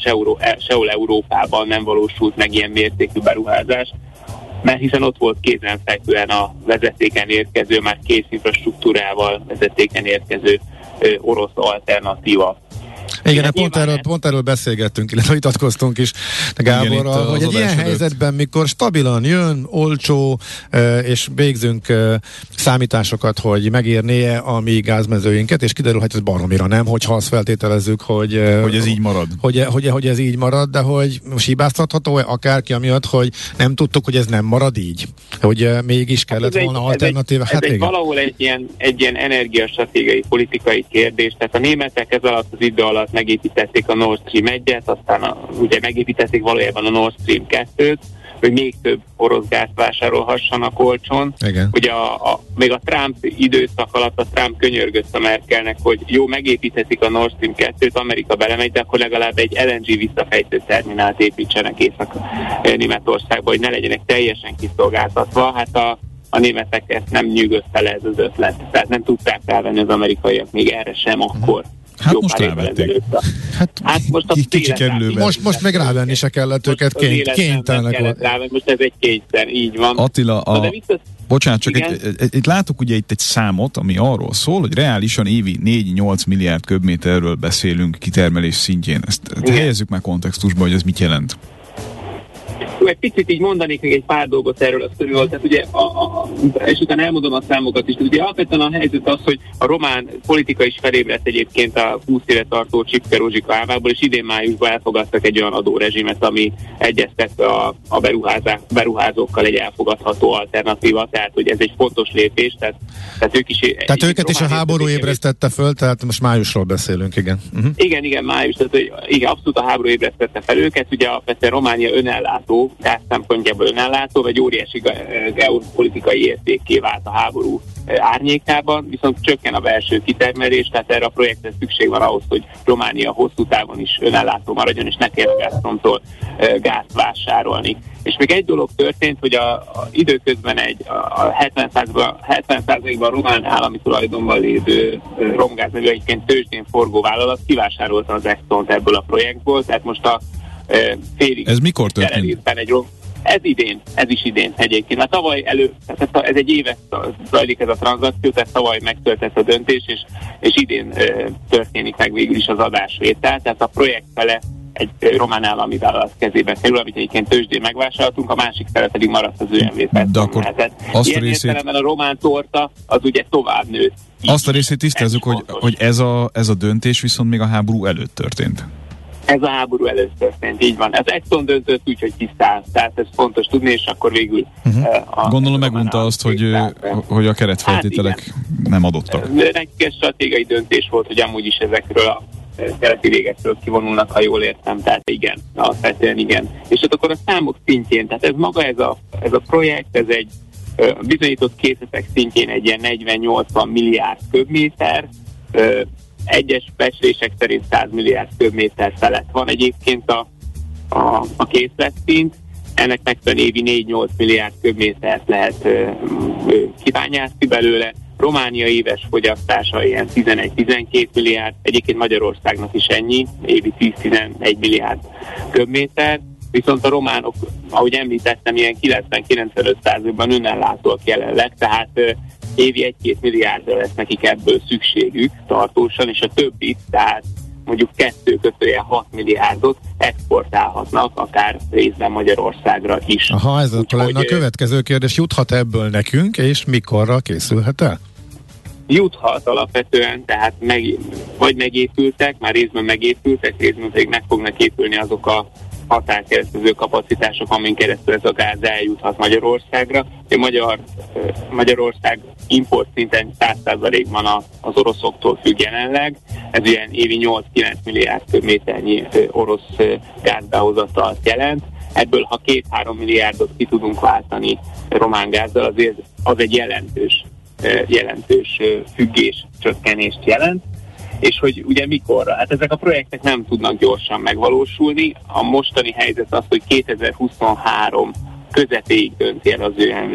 sehol Európában nem valósult meg ilyen mértékű beruházás mert hiszen ott volt kézenfekvően a vezetéken érkező, már kész infrastruktúrával vezetéken érkező ö, orosz alternatíva. Igen, hát pont erről, pont erről beszélgettünk, illetve vitatkoztunk is Gáborral, hogy egy ilyen előtt. helyzetben, mikor stabilan jön, olcsó, és végzünk számításokat, hogy megérnie a mi gázmezőinket, és kiderül, hogy ez baromira nem, hogyha azt feltételezzük, hogy... Hogy ez így marad. Hogy, hogy, hogy ez így marad, de hogy most hibáztatható-e akárki amiatt, hogy nem tudtuk, hogy ez nem marad így? Hogy mégis kellett hát volna egy, alternatíva? Ez, egy, hát ez egy valahol egy ilyen, egy ilyen energiastratégiai, politikai kérdés, tehát a németek ez alatt az idő alatt megépítették a Nord Stream 1-et, aztán a, ugye megépítették valójában a Nord Stream 2-t, hogy még több orosz gáz vásárolhassanak olcsón. Igen. Ugye a, a, még a Trump időszak alatt a Trump könyörgött a Merkelnek, hogy jó, megépíthetik a Nord Stream 2-t, Amerika belemegy, de akkor legalább egy LNG visszafejtő terminált építsenek Észak-Németországba, hogy ne legyenek teljesen kiszolgáltatva. Hát a, a németek ezt nem nyűgözte le ez az ötlet. Tehát nem tudták felvenni az amerikaiak még erre sem akkor. Hát most rávették. Hát, Hát most a ki- kicsi kerülőben. Most, most meg rávenni se kellett őket, Most az kény, kénytelenek volt. rá, most ez egy kényszer, így van. Attila, Na, de a, vissza, bocsánat, csak Igen. egy, egy, egy, látok ugye itt egy számot, ami arról szól, hogy reálisan évi 4-8 milliárd köbméterről beszélünk kitermelés szintjén. Ezt Igen. helyezzük már kontextusba, hogy ez mit jelent. Egy picit így mondanék még egy pár dolgot erről a sztoriról, tehát ugye, a, a, és utána elmondom a számokat is. Ugye alapvetően a helyzet az, hogy a román politika is felébredt egyébként a 20 éve tartó Csipke Rózsika álmából, és idén májusban elfogadtak egy olyan adórezsimet, ami egyeztetve a, a beruházókkal egy elfogadható alternatíva, tehát hogy ez egy fontos lépés, tehát, tehát ők is... Tehát őket is a háború ébresztette föl, tehát most májusról beszélünk, igen. Uh-huh. Igen, igen, május, tehát hogy igen, abszolút a háború ébresztette fel őket. Ugye alapvetően Románia önellátó, gáz szempontjából önellátó, vagy óriási ge- geopolitikai értékké vált a háború eh, árnyékában, viszont csökken a belső kitermelés, tehát erre a projektre szükség van ahhoz, hogy Románia hosszú távon is önellátó maradjon, és ne kelljen Gazpromtól eh, gázt vásárolni. És még egy dolog történt, hogy a, a időközben egy a, a 70%-ban, 70%-ban román állami tulajdonban lévő ö, romgáz, meg egyébként tőzsdén forgó vállalat kivásárolta az Exxon ebből a projektból, tehát most a félig Ez mikor történt? egy ez idén, ez is idén egyébként. Mert tavaly elő, tehát ez egy évet zajlik ez a tranzakció, tehát tavaly megtörtént a döntés, és, és idén ö, történik meg végül is az adásvétel, tehát a projekt fele egy román állami vállalat kezébe kerül, amit egyébként tőzsdén megvásároltunk, a másik fele pedig maradt az ÖMV De akkor Tehát azt a ilyen részét- értelemben a román torta az ugye tovább nőtt. Azt a részét tisztázzuk, ez hogy, fontos. hogy ez, a, ez a döntés viszont még a háború előtt történt. Ez a háború előtt történt, így van. Ez Exxon döntött úgy, hogy kiszállt, tehát ez fontos tudni, és akkor végül... Uh-huh. A, Gondolom megunta azt, hogy, kiszállt. hogy a keretfeltételek nem adottak. Nekik ez stratégiai döntés volt, hogy amúgy is ezekről a eh, keleti végekről kivonulnak, ha jól értem, tehát igen, alapvetően igen. És hát akkor a számok szintjén, tehát ez maga ez a, ez a projekt, ez egy bizonyított készletek szintjén egy ilyen 40-80 milliárd köbméter, egyes becslések szerint 100 milliárd köbméter felett van egyébként a, a, a készletszint, ennek megfelelően évi 4-8 milliárd köbmétert lehet ö, belőle. Románia éves fogyasztása ilyen 11-12 milliárd, egyébként Magyarországnak is ennyi, évi 10-11 milliárd köbméter, viszont a románok, ahogy említettem, ilyen 90-95%-ban önellátóak jelenleg, tehát évi 1-2 milliárdra lesz nekik ebből szükségük tartósan, és a többit, tehát mondjuk 2 kötője 6 milliárdot exportálhatnak, akár részben Magyarországra is. Aha, ez akkor lenne a következő kérdés. Juthat ebből nekünk, és mikorra készülhet el? juthat alapvetően, tehát meg, vagy megépültek, már részben megépültek, részben pedig meg fognak épülni azok a határkeresztező kapacitások, amin keresztül ez a gáz eljuthat Magyarországra. Ugye Magyar, Magyarország import szinten 100%-ban a- az oroszoktól függ jelenleg. Ez ilyen évi 8-9 milliárd köbméternyi orosz gázbehozatalt jelent. Ebből, ha 2-3 milliárdot ki tudunk váltani román gázzal, azért az egy jelentős jelentős függés csökkenést jelent, és hogy ugye mikorra? Hát ezek a projektek nem tudnak gyorsan megvalósulni. A mostani helyzet az, hogy 2023 közepéig dönti el az ÖMV,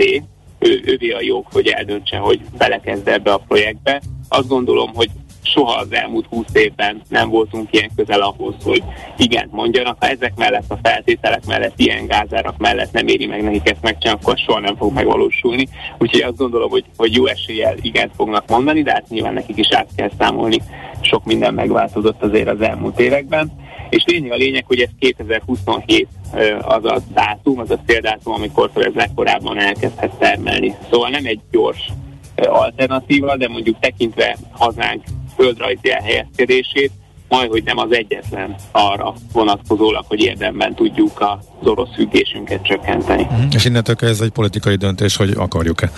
ő, ővé a jog, hogy eldöntse, hogy belekezd ebbe a projektbe. Azt gondolom, hogy soha az elmúlt 20 évben nem voltunk ilyen közel ahhoz, hogy igent mondjanak. Ha ezek mellett, a feltételek mellett, ilyen gázárak mellett nem éri meg nekik ezt megcsinálni, akkor soha nem fog megvalósulni. Úgyhogy azt gondolom, hogy, hogy jó eséllyel igent fognak mondani, de hát nyilván nekik is át kell számolni. Sok minden megváltozott azért az elmúlt években. És lényeg a lényeg, hogy ez 2027 ö, az a dátum, az a céldátum, amikor ez legkorábban elkezdhet termelni. Szóval nem egy gyors alternatíva, de mondjuk tekintve hazánk földrajzi elhelyezkedését, majd, hogy nem az egyetlen arra vonatkozólag, hogy érdemben tudjuk az orosz függésünket csökkenteni. És innentől ez egy politikai döntés, hogy akarjuk-e.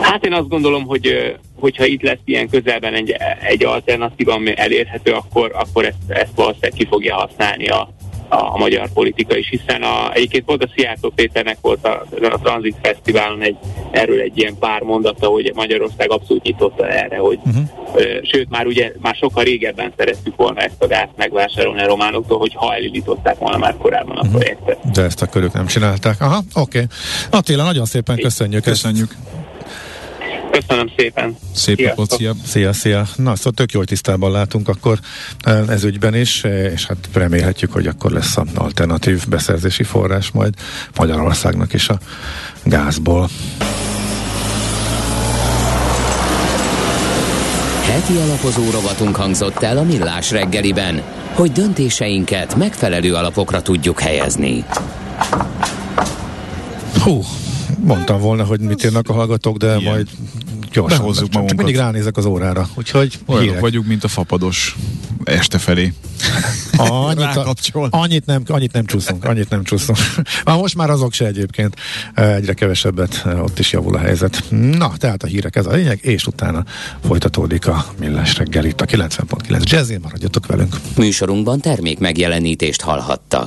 Hát én azt gondolom, hogy hogyha itt lesz ilyen közelben egy, egy alternatíva, ami elérhető, akkor, akkor ezt, ezt valószínűleg ki fogja használni a, a, a magyar politika is, hiszen a, egyébként pont a Szijjártó Péternek volt a, a Transit Fesztiválon egy, erről egy ilyen pár mondata, hogy Magyarország abszolút nyitotta erre, hogy Mhm. uh-huh. ö, sőt már ugye már sokkal régebben szerettük volna ezt a gázt megvásárolni a románoktól, hogy ha elindították volna már korábban a projektet. De ezt akkor ők nem csinálták. Aha, oké. Okay. Attila, nagyon szépen köszönjük. Köszönjük. Köszönöm szépen. Szép napot, szia. Szia, szia. Na, szóval tök jól tisztában látunk akkor eh, ez ügyben is, eh, és hát remélhetjük, hogy akkor lesz a alternatív beszerzési forrás majd Magyarországnak is a gázból. Heti alapozó rovatunk hangzott el a Millás reggeliben, hogy döntéseinket megfelelő alapokra tudjuk helyezni. Hú, mondtam volna, hogy mit írnak a hallgatók, de Igen. majd gyorsan. Behozzuk csak, csak magunkat. mindig ránézek az órára, úgyhogy Olyanok hírek. vagyunk, mint a fapados este felé. Annyit, a, annyit, nem, annyit nem csúszunk, annyit nem csúszunk. Már most már azok se egyébként, eh, egyre kevesebbet, eh, ott is javul a helyzet. Na, tehát a hírek ez a lényeg, és utána folytatódik a Millás reggel itt a 90.9 Jazzin, maradjatok velünk. Műsorunkban termék megjelenítést hallhattak.